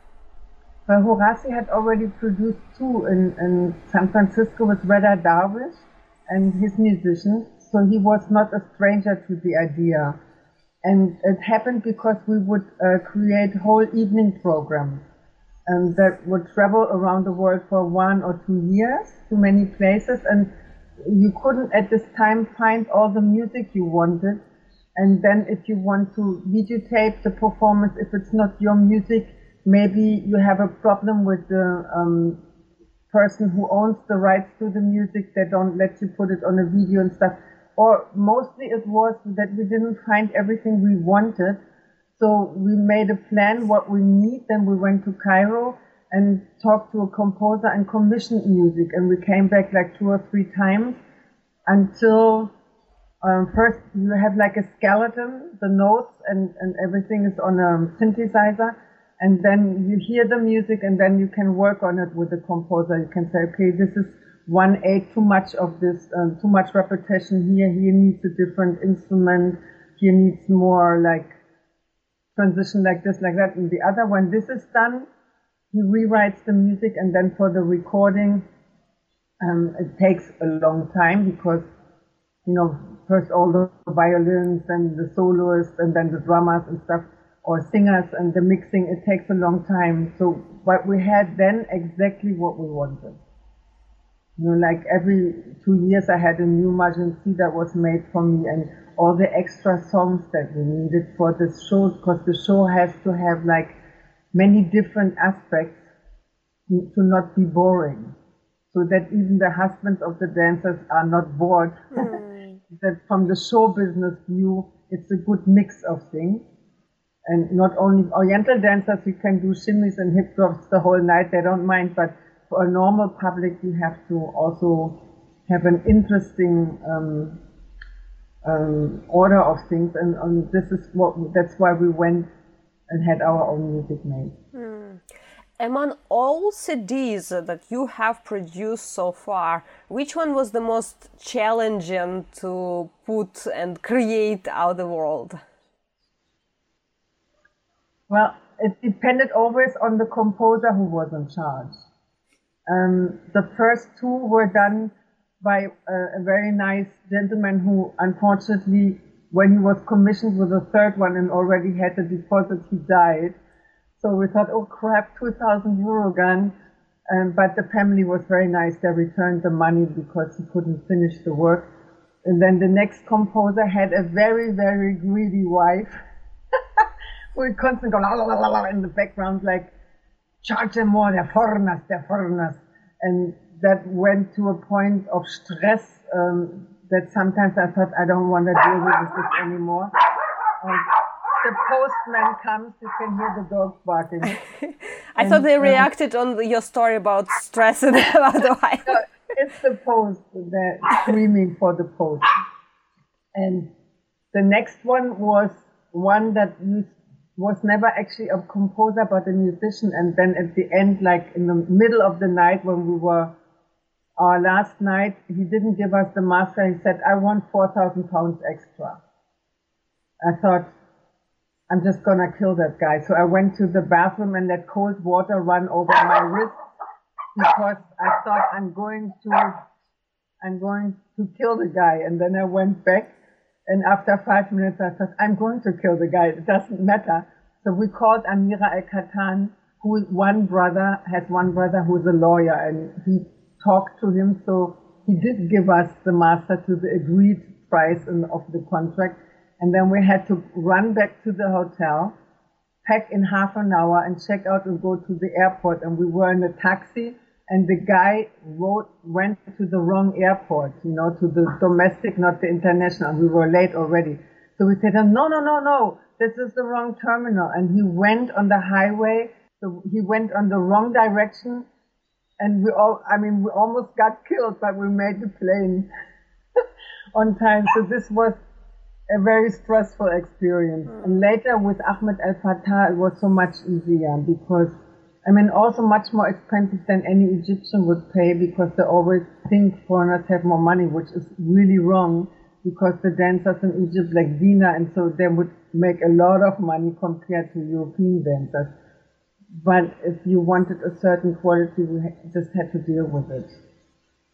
well, Horacio had already produced two in, in San Francisco with Reda Darwish and his musicians, so he was not a stranger to the idea. And it happened because we would uh, create whole evening programs and that would travel around the world for one or two years to many places and you couldn't at this time find all the music you wanted. And then if you want to videotape the performance, if it's not your music, maybe you have a problem with the um, person who owns the rights to the music. They don't let you put it on a video and stuff. Or mostly it was that we didn't find everything we wanted. So we made a plan what we need. Then we went to Cairo and talked to a composer and commissioned music. And we came back like two or three times until um, first you have like a skeleton, the notes and, and everything is on a synthesizer and then you hear the music and then you can work on it with the composer. You can say, okay, this is one eight too much of this, um, too much repetition here. Here needs a different instrument. Here needs more like transition like this, like that. And the other, when this is done, he rewrites the music and then for the recording, um, it takes a long time because, you know, first all the violins and the soloists and then the drummers and stuff or singers and the mixing, it takes a long time. So, but we had then exactly what we wanted. You know, like every two years I had a new Margency that was made for me and all the extra songs that we needed for the show, because the show has to have like many different aspects to not be boring. So that even the husbands of the dancers are not bored. Mm. that from the show business view, it's a good mix of things and not only Oriental dancers, you can do shimmies and hip drops the whole night, they don't mind, but for a normal public, you have to also have an interesting um, um, order of things, and, and, this is what that's why we went and had our own music made. Mm. Among all CDs that you have produced so far, which one was the most challenging to put and create out the world? Well, it depended always on the composer who was in charge. Um, the first two were done by a, a, very nice gentleman who, unfortunately, when he was commissioned with the third one and already had the deposit, he died. So we thought, oh crap, 2,000 euro gun. Um, but the family was very nice. They returned the money because he couldn't finish the work. And then the next composer had a very, very greedy wife. we constantly go la la la la in the background, like charge them more, they're foreigners, they're foreigners, and that went to a point of stress um, that sometimes I thought I don't want to deal with this anymore. Um, the postman comes, you can hear the dogs barking. I and, thought they um, reacted on your story about stress and about the wife. it's the post, they're screaming for the post. And the next one was one that used was never actually a composer but a musician. And then at the end like in the middle of the night when we were our last night he didn't give us the master. He said i want 4000 pounds extra. I thought i'm just gonna kill that guy. So i went to the bathroom and let cold water run over my wrist because i thought i'm going to i'm going to kill the guy. And then i went back and after five minutes, I thought, I'm going to kill the guy. It doesn't matter. So we called Amira El Katan, who one brother has one brother who's a lawyer, and he talked to him. So he did give us the master to the agreed price in, of the contract. And then we had to run back to the hotel, pack in half an hour and check out and go to the airport. And we were in a taxi and the guy wrote, went to the wrong airport, you know, to the domestic, not the international. We were late already. So we said, no, no, no, no, this is the wrong terminal. And he went on the highway. So he went on the wrong direction. And we all, I mean, we almost got killed, but we made the plane on time. So this was a very stressful experience. Hmm. And later with Ahmed Al Fatah, it was so much easier because I mean, also much more expensive than any Egyptian would pay because they always think foreigners have more money, which is really wrong because the dancers in Egypt like Dina and so they would make a lot of money compared to European dancers. But if you wanted a certain quality, we just had to deal with it.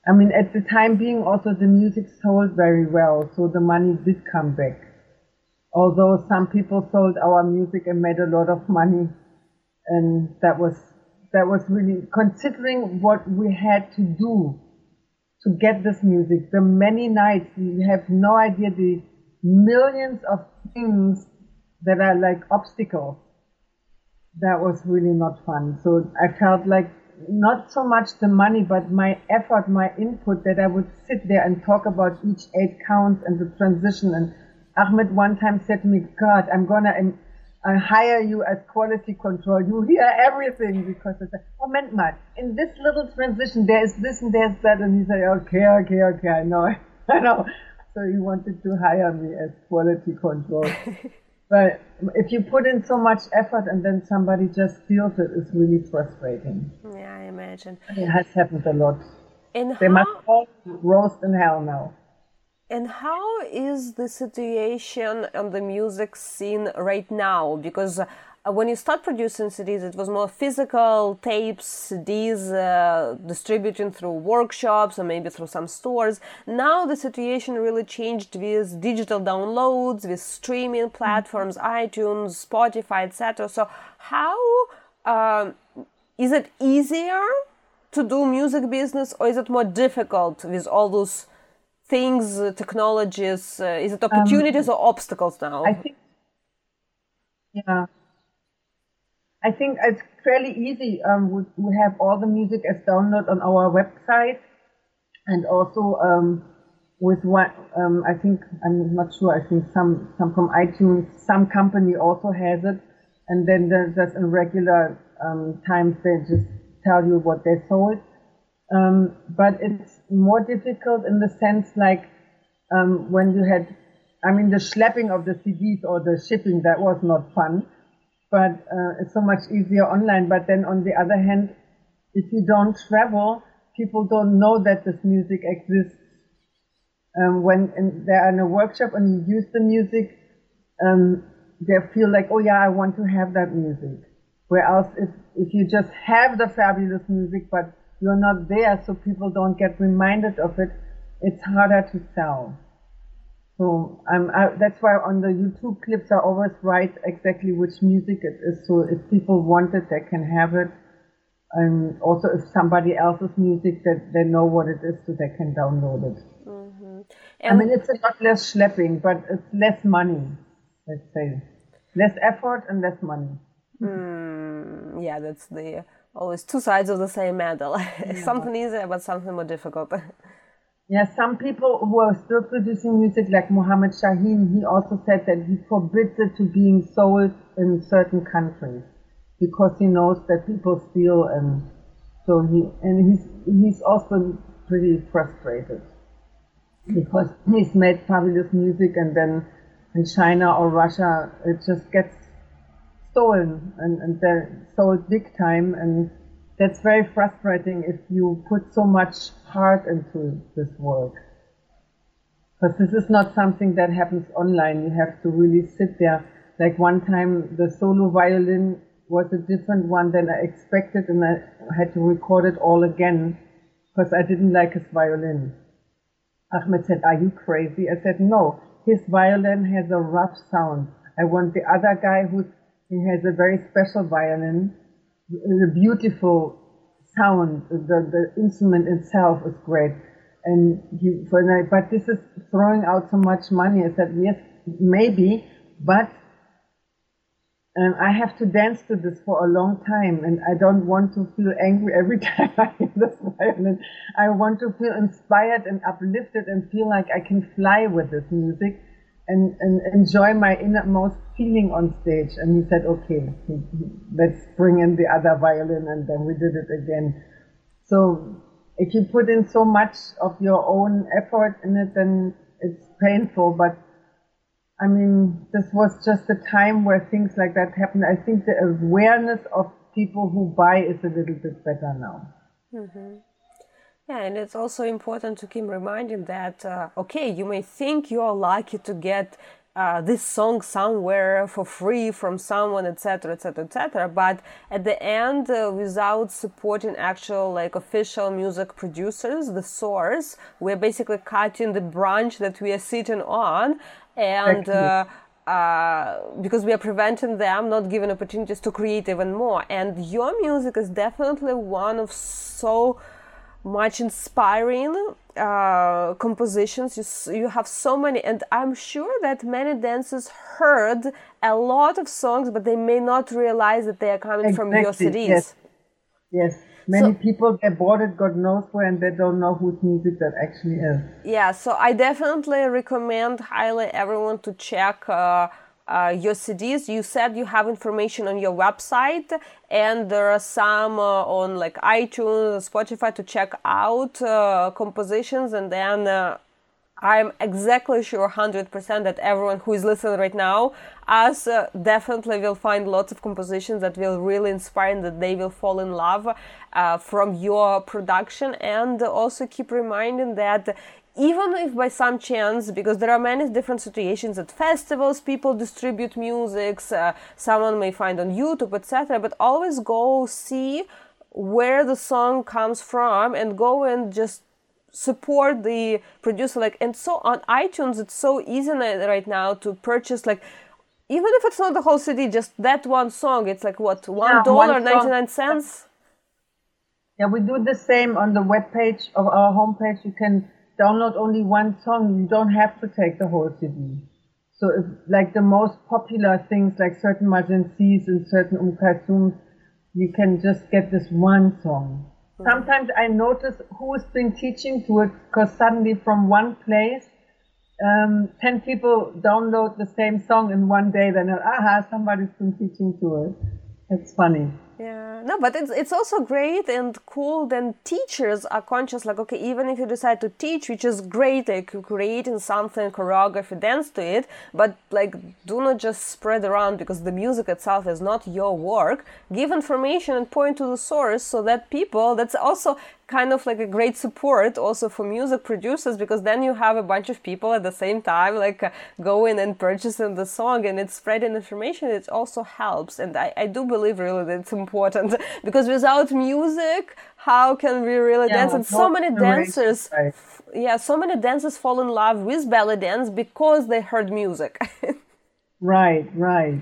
I mean, at the time being also the music sold very well, so the money did come back. Although some people sold our music and made a lot of money and that was that was really considering what we had to do to get this music. The many nights you have no idea the millions of things that are like obstacles. That was really not fun. So I felt like not so much the money, but my effort, my input that I would sit there and talk about each eight counts and the transition. And Ahmed one time said to me, God, I'm gonna I hire you as quality control. You hear everything because I said, oh, Moment mal, in this little transition, there is this and there's that. And he said, okay, okay, okay, I know, I know. So you wanted to hire me as quality control. but if you put in so much effort and then somebody just feels it, it's really frustrating. Yeah, I imagine. It has happened a lot. And they how... must all roast in hell now. And how is the situation on the music scene right now? Because uh, when you start producing CDs, it was more physical tapes, CDs uh, distributing through workshops or maybe through some stores. Now the situation really changed with digital downloads, with streaming platforms, mm-hmm. iTunes, Spotify, etc. So how um, is it easier to do music business, or is it more difficult with all those things, uh, technologies? Uh, is it opportunities um, or obstacles now? I think, yeah. I think it's fairly easy. Um, we, we, have all the music as download on our website, and also um, with one. Um, I think I'm not sure. I think some some from iTunes. Some company also has it, and then there's just in regular um, times they just tell you what they sold. Um, but it's more difficult in the sense like um, when you had, I mean, the schlepping of the CDs or the shipping, that was not fun. But uh, it's so much easier online. But then on the other hand, if you don't travel, people don't know that this music exists. Um, when they're in a workshop and you use the music, um, they feel like, oh yeah, I want to have that music. Whereas if, if you just have the fabulous music, but you're not there so people don't get reminded of it, it's harder to sell. So um, I, that's why on the YouTube clips I always write exactly which music it is. So if people want it, they can have it. And also if somebody else's music that they know what it is, so they can download it. Mm-hmm. I mean, it's a lot less schlepping, but it's less money. Let's say less effort and less money. Mm, yeah, that's the always two sides of the same medal. Yeah. something easier, but something more difficult. yeah, some people who are still producing music, like Mohammed Shaheen, he also said that he forbids it to being sold in certain countries because he knows that people steal, and so he and he's he's also pretty frustrated because he's made fabulous music, and then in China or Russia, it just gets stolen and, and they're sold big time and that's very frustrating if you put so much heart into this work. Because this is not something that happens online. You have to really sit there. Like one time the solo violin was a different one than I expected and I had to record it all again because I didn't like his violin. Ahmed said, are you crazy? I said, no, his violin has a rough sound. I want the other guy who's he has a very special violin, a beautiful sound, the, the instrument itself is great. And he, for but this is throwing out so much money. I said, yes, maybe, but um, I have to dance to this for a long time, and I don't want to feel angry every time I hear this violin. I want to feel inspired and uplifted and feel like I can fly with this music and, and enjoy my innermost feeling on stage. And he said, okay, let's bring in the other violin, and then we did it again. So if you put in so much of your own effort in it, then it's painful, but I mean, this was just a time where things like that happened. I think the awareness of people who buy is a little bit better now. Mm-hmm. Yeah, and it's also important to keep reminding that, uh, okay, you may think you're lucky to get uh, this song somewhere for free from someone, etc., etc., etc. But at the end, uh, without supporting actual like official music producers, the source, we're basically cutting the branch that we are sitting on, and. Uh, uh, because we are preventing them not giving opportunities to create even more and your music is definitely one of so much inspiring uh, compositions. You, you have so many, and I'm sure that many dancers heard a lot of songs, but they may not realize that they are coming exactly. from your CDs. Yes, yes. Many so, people get bought it, God knows where, and they don't know whose music that actually is. Yeah, so I definitely recommend highly everyone to check. Uh, uh, your CDs. You said you have information on your website, and there are some uh, on like iTunes, Spotify to check out uh, compositions, and then. Uh, I'm exactly sure 100% that everyone who is listening right now, us uh, definitely will find lots of compositions that will really inspire and that they will fall in love uh, from your production. And also keep reminding that even if by some chance, because there are many different situations at festivals, people distribute musics, uh, someone may find on YouTube, etc. But always go see where the song comes from and go and just support the producer like and so on. itunes it's so easy right now to purchase like even if it's not the whole cd just that one song it's like what one dollar yeah, 99 cents? Yeah we do the same on the web page of our homepage. You can download only one song, you don't have to take the whole CD. So if, like the most popular things like certain Magencies and certain Um you can just get this one song. Mm-hmm. Sometimes I notice who's been teaching to it because suddenly from one place, um, 10 people download the same song in one day, then, aha, somebody's been teaching to it. It's funny. Yeah, no, but it's it's also great and cool. Then teachers are conscious, like okay, even if you decide to teach, which is great, like creating something, choreography, dance to it, but like do not just spread around because the music itself is not your work. Give information and point to the source so that people. That's also kind of like a great support also for music producers because then you have a bunch of people at the same time like uh, going and purchasing the song and it's spreading information it also helps. And I, I do believe really that it's important because without music how can we really yeah, dance? And so many dancers right. yeah so many dancers fall in love with belly dance because they heard music. Right right.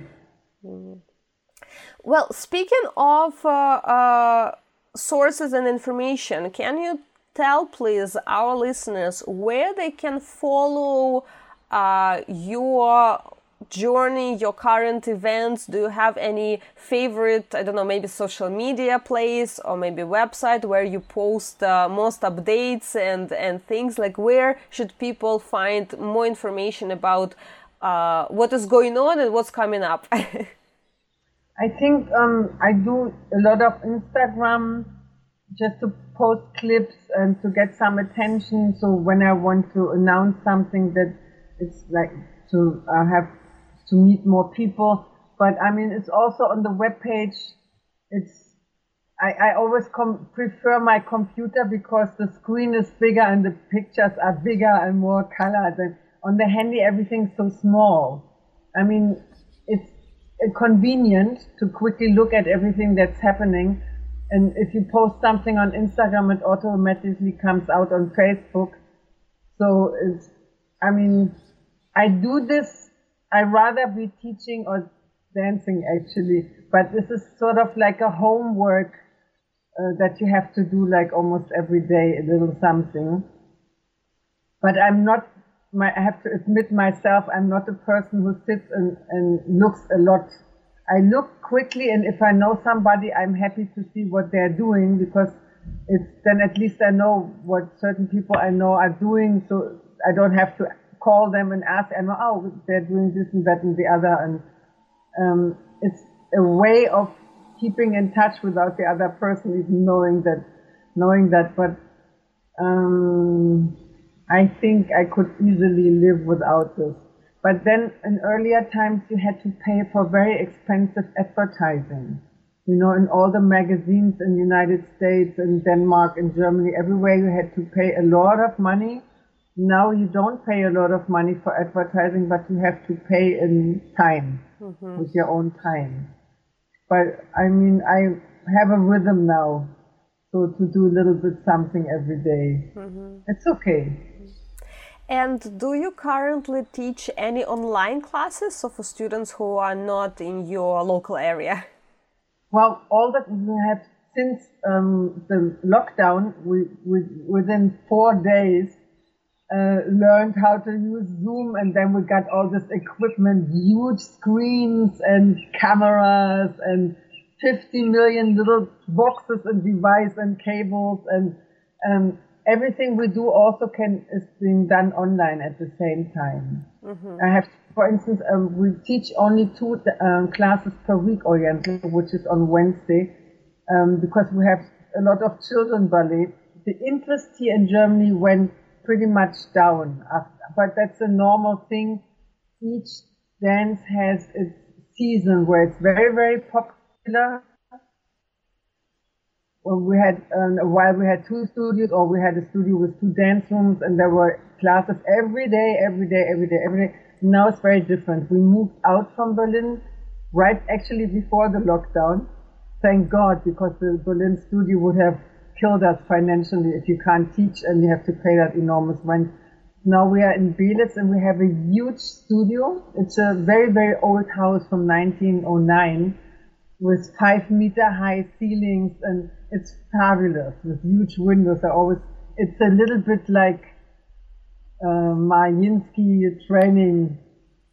Well speaking of uh, uh, sources and information, can you tell, please, our listeners where they can follow uh, your journey, your current events? Do you have any favorite, I don't know, maybe social media place or maybe website where you post uh, most updates and, and things? Like, where should people find more information about uh, what is going on and what's coming up? I think um, I do a lot of Instagram just to post clips and to get some attention. So when I want to announce something that it's like to uh, have to meet more people. But I mean, it's also on the web page. It's I, I always com- prefer my computer because the screen is bigger and the pictures are bigger and more colored. And on the handy, everything's so small. I mean, convenient to quickly look at everything that's happening. And if you post something on Instagram, it automatically comes out on Facebook. So it's, I mean, I do this, I rather be teaching or dancing actually, but this is sort of like a homework uh, that you have to do like almost every day a little something. But I'm not, my, I have to admit myself, I'm not a person who sits and, and looks a lot. I look quickly and if I know somebody, I'm happy to see what they're doing because it's then at least I know what certain people I know are doing so I don't have to call them and ask, I know, oh, they're doing this and that and the other. And um, it's a way of keeping in touch without the other person even knowing that, knowing that. But um, I think I could easily live without this. But then in earlier times, you had to pay for very expensive advertising. You know, in all the magazines in the United States, in Denmark, in Germany, everywhere you had to pay a lot of money now you don't pay a lot of money for advertising, but you have to pay in time mm-hmm. with your own time. But I mean, I have a rhythm now, so to do a little bit something every day. Mm-hmm. it's okay. And do you currently teach any online classes for students who are not in your local area? Well, all that we have since um, the lockdown, we, we, within four days, uh, learned how to use Zoom and then we got all this equipment, huge screens and cameras and 50 million little boxes and devices and cables and um, everything we do also can is being done online at the same time. Mm-hmm. I have, for instance, um, we teach only two um, classes per week Oriental, which is on Wednesday, um, because we have a lot of children ballet. The interest here in Germany went pretty much down. But that's a normal thing. Each dance has its season where it's very, very popular. We had um, a while we had two studios, or we had a studio with two dance rooms, and there were classes every day, every day, every day, every day. Now it's very different. We moved out from Berlin right actually before the lockdown. Thank God, because the Berlin studio would have killed us financially if you can't teach and you have to pay that enormous rent. Now we are in Beelitz and we have a huge studio. It's a very, very old house from 1909 with five meter high ceilings and it's fabulous with huge windows. I always, it's a little bit like uh, Mariinsky training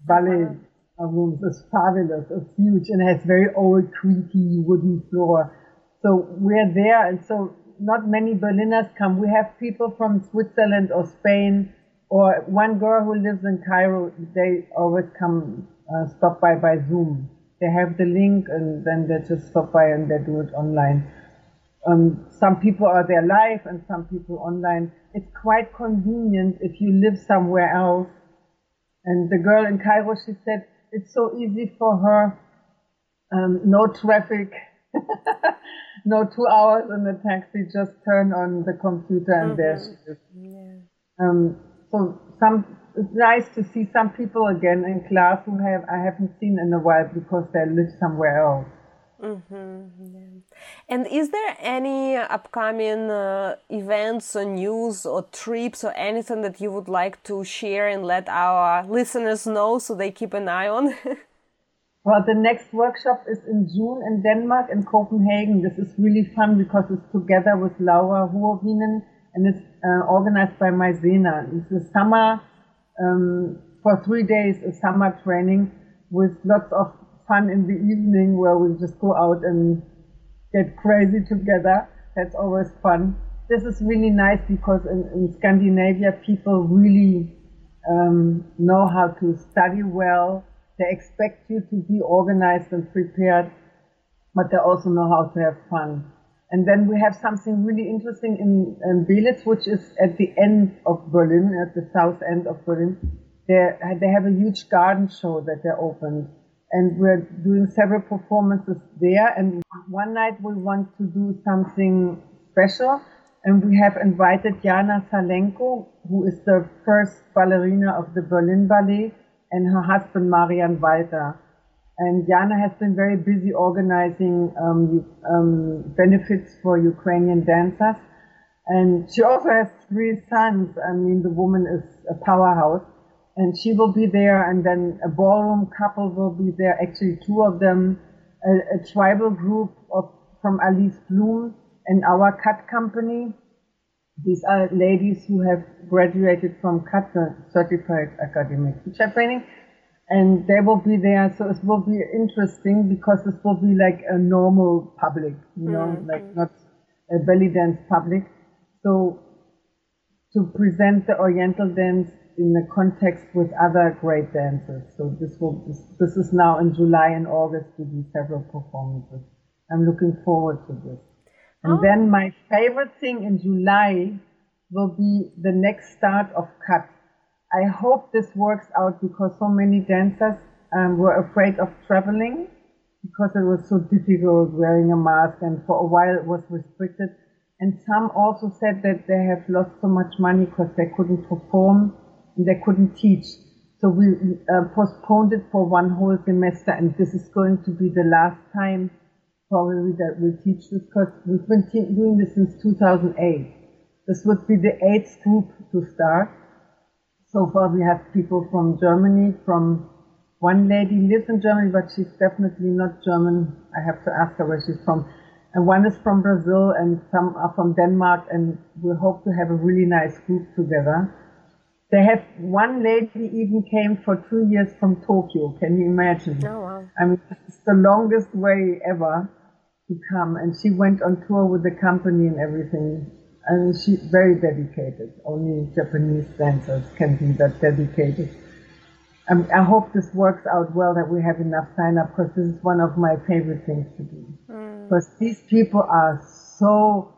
ballet rooms. It's fabulous. It's huge and has very old, creaky wooden floor. So we're there and so not many Berliners come. We have people from Switzerland or Spain, or one girl who lives in Cairo. They always come uh, stop by by Zoom. They have the link, and then they just stop by and they do it online. Um, some people are there live, and some people online. It's quite convenient if you live somewhere else. And the girl in Cairo, she said it's so easy for her. Um, no traffic. no two hours in the taxi, just turn on the computer and mm-hmm. there she is. Yeah. Um, so some it's nice to see some people again in class who have I haven't seen in a while because they live somewhere else. Mm-hmm. Yeah. And is there any upcoming uh, events or news or trips or anything that you would like to share and let our listeners know so they keep an eye on? Well, the next workshop is in June in Denmark, in Copenhagen. This is really fun because it's together with Laura Huovinen and it's uh, organized by Maizena. It's a summer, um, for three days, a summer training with lots of fun in the evening where we just go out and get crazy together. That's always fun. This is really nice because in, in Scandinavia, people really um, know how to study well they expect you to be organized and prepared, but they also know how to have fun. And then we have something really interesting in, in Beelitz, which is at the end of Berlin, at the south end of Berlin. They they have a huge garden show that they opened, and we're doing several performances there. And one night we want to do something special, and we have invited Jana Salenko, who is the first ballerina of the Berlin Ballet and her husband Marian Walter. And Jana has been very busy organizing um, um, benefits for Ukrainian dancers. And she also has three sons. I mean, the woman is a powerhouse. And she will be there, and then a ballroom couple will be there, actually two of them, a, a tribal group of, from Alice Bloom, and our cut company, these are ladies who have graduated from cut Certified Academic Teacher Training, and they will be there. So it will be interesting because this will be like a normal public, you know, mm-hmm. like not a belly dance public. So to present the Oriental dance in the context with other great dancers. So this will this, this is now in July and August to be several performances. I'm looking forward to this. And oh. then my favorite thing in July will be the next start of cut. I hope this works out because so many dancers um, were afraid of traveling because it was so difficult wearing a mask and for a while it was restricted. And some also said that they have lost so much money because they couldn't perform they couldn't teach. So we uh, postponed it for one whole semester and this is going to be the last time probably that we teach this because we've been doing this since 2008. This would be the eighth group to start. So far we have people from Germany, from one lady lives in Germany, but she's definitely not German. I have to ask her where she's from. And one is from Brazil and some are from Denmark and we hope to have a really nice group together. They have one lady even came for two years from Tokyo. Can you imagine? Oh wow! I mean, it's the longest way ever to come, and she went on tour with the company and everything. And she's very dedicated. Only Japanese dancers can be that dedicated. Um, I hope this works out well that we have enough sign up because this is one of my favorite things to do. Mm. Because these people are so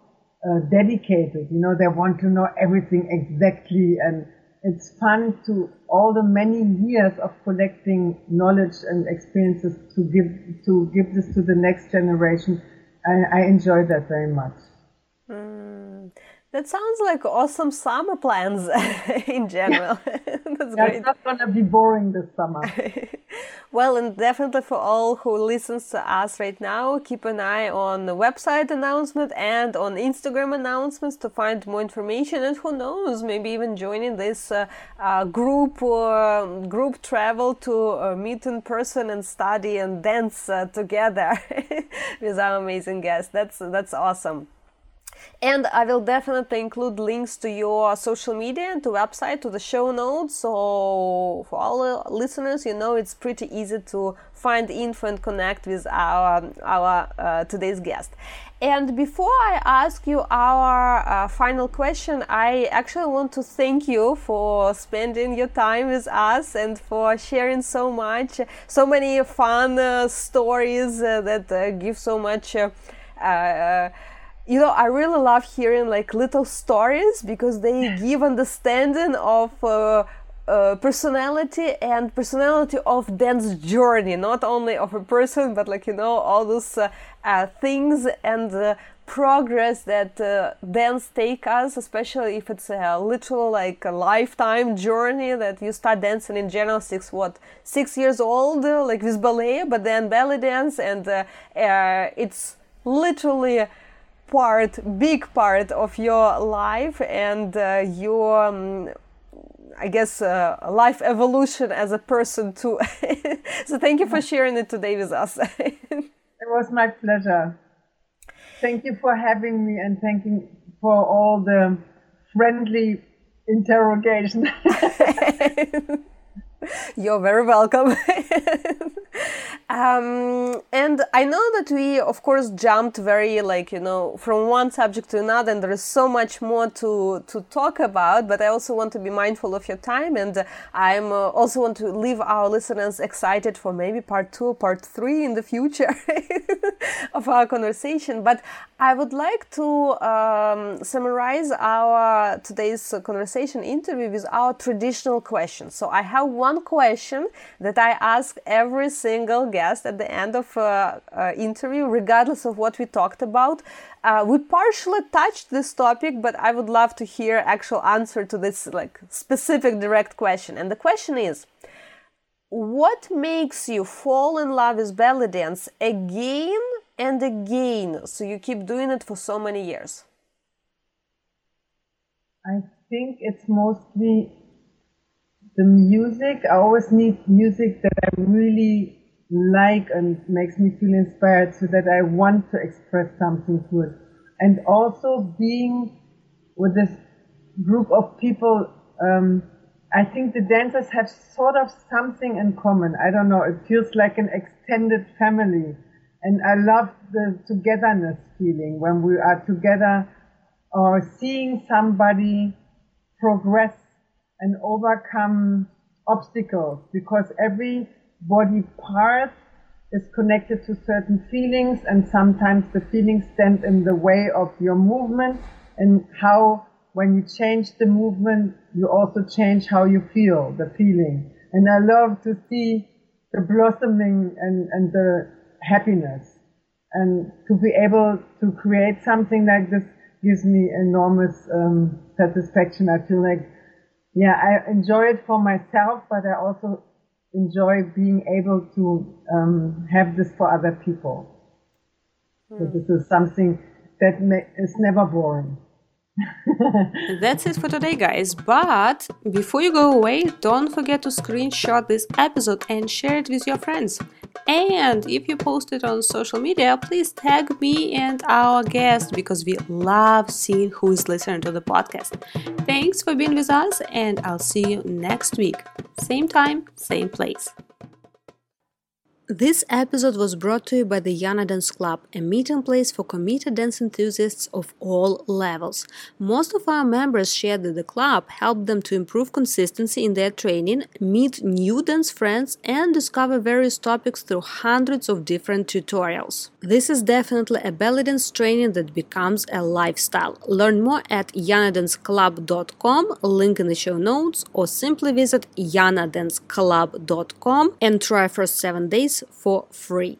uh, dedicated. You know, they want to know everything exactly and it's fun to all the many years of collecting knowledge and experiences to give to give this to the next generation. I, I enjoy that very much. Mm. That sounds like awesome summer plans in general. That's yeah, great. It's not going to be boring this summer. well, and definitely for all who listens to us right now, keep an eye on the website announcement and on Instagram announcements to find more information. And who knows, maybe even joining this uh, uh, group uh, group travel to uh, meet in person and study and dance uh, together with our amazing guests. That's that's awesome. And I will definitely include links to your social media and to website, to the show notes. So for all listeners, you know it's pretty easy to find info and connect with our our uh, today's guest. And before I ask you our uh, final question, I actually want to thank you for spending your time with us and for sharing so much, so many fun uh, stories uh, that uh, give so much uh, you know, I really love hearing like little stories because they give understanding of uh, uh, personality and personality of dance journey, not only of a person, but like you know all those uh, uh things and uh, progress that uh, dance take us, especially if it's a literal like a lifetime journey that you start dancing in general six what six years old, like with ballet, but then belly dance, and it's literally part, big part of your life and uh, your, um, I guess, uh, life evolution as a person too. so thank you for sharing it today with us. it was my pleasure. Thank you for having me and thanking for all the friendly interrogation. You're very welcome. Um, and I know that we, of course, jumped very like you know from one subject to another, and there is so much more to to talk about. But I also want to be mindful of your time, and I'm uh, also want to leave our listeners excited for maybe part two, part three in the future of our conversation. But I would like to um, summarize our today's conversation interview with our traditional questions. So I have one question that I ask every single guest at the end of uh, uh, interview, regardless of what we talked about. Uh, we partially touched this topic, but I would love to hear actual answer to this like specific direct question. And the question is, what makes you fall in love with belly dance again and again so you keep doing it for so many years? I think it's mostly the music. I always need music that I really like and makes me feel inspired so that I want to express something to it. and also being with this group of people. Um, I think the dancers have sort of something in common. I don't know. It feels like an extended family. And I love the togetherness feeling when we are together or seeing somebody progress and overcome obstacles because every body part is connected to certain feelings and sometimes the feelings stand in the way of your movement and how when you change the movement you also change how you feel the feeling. And i love to see the blossoming and, and the happiness and to be able to create something like this gives me enormous um, satisfaction. I feel like yeah i enjoy it for myself but i also enjoy being able to um, have this for other people. Mm. So hmm. this is something that may, is never boring. That's it for today, guys. But before you go away, don't forget to screenshot this episode and share it with your friends. And if you post it on social media, please tag me and our guest because we love seeing who is listening to the podcast. Thanks for being with us, and I'll see you next week. Same time, same place. This episode was brought to you by the Yana Dance Club, a meeting place for committed dance enthusiasts of all levels. Most of our members shared that the club helped them to improve consistency in their training, meet new dance friends, and discover various topics through hundreds of different tutorials. This is definitely a belly dance training that becomes a lifestyle. Learn more at yanadanceclub.com, link in the show notes, or simply visit yanadanceclub.com and try for seven days for free.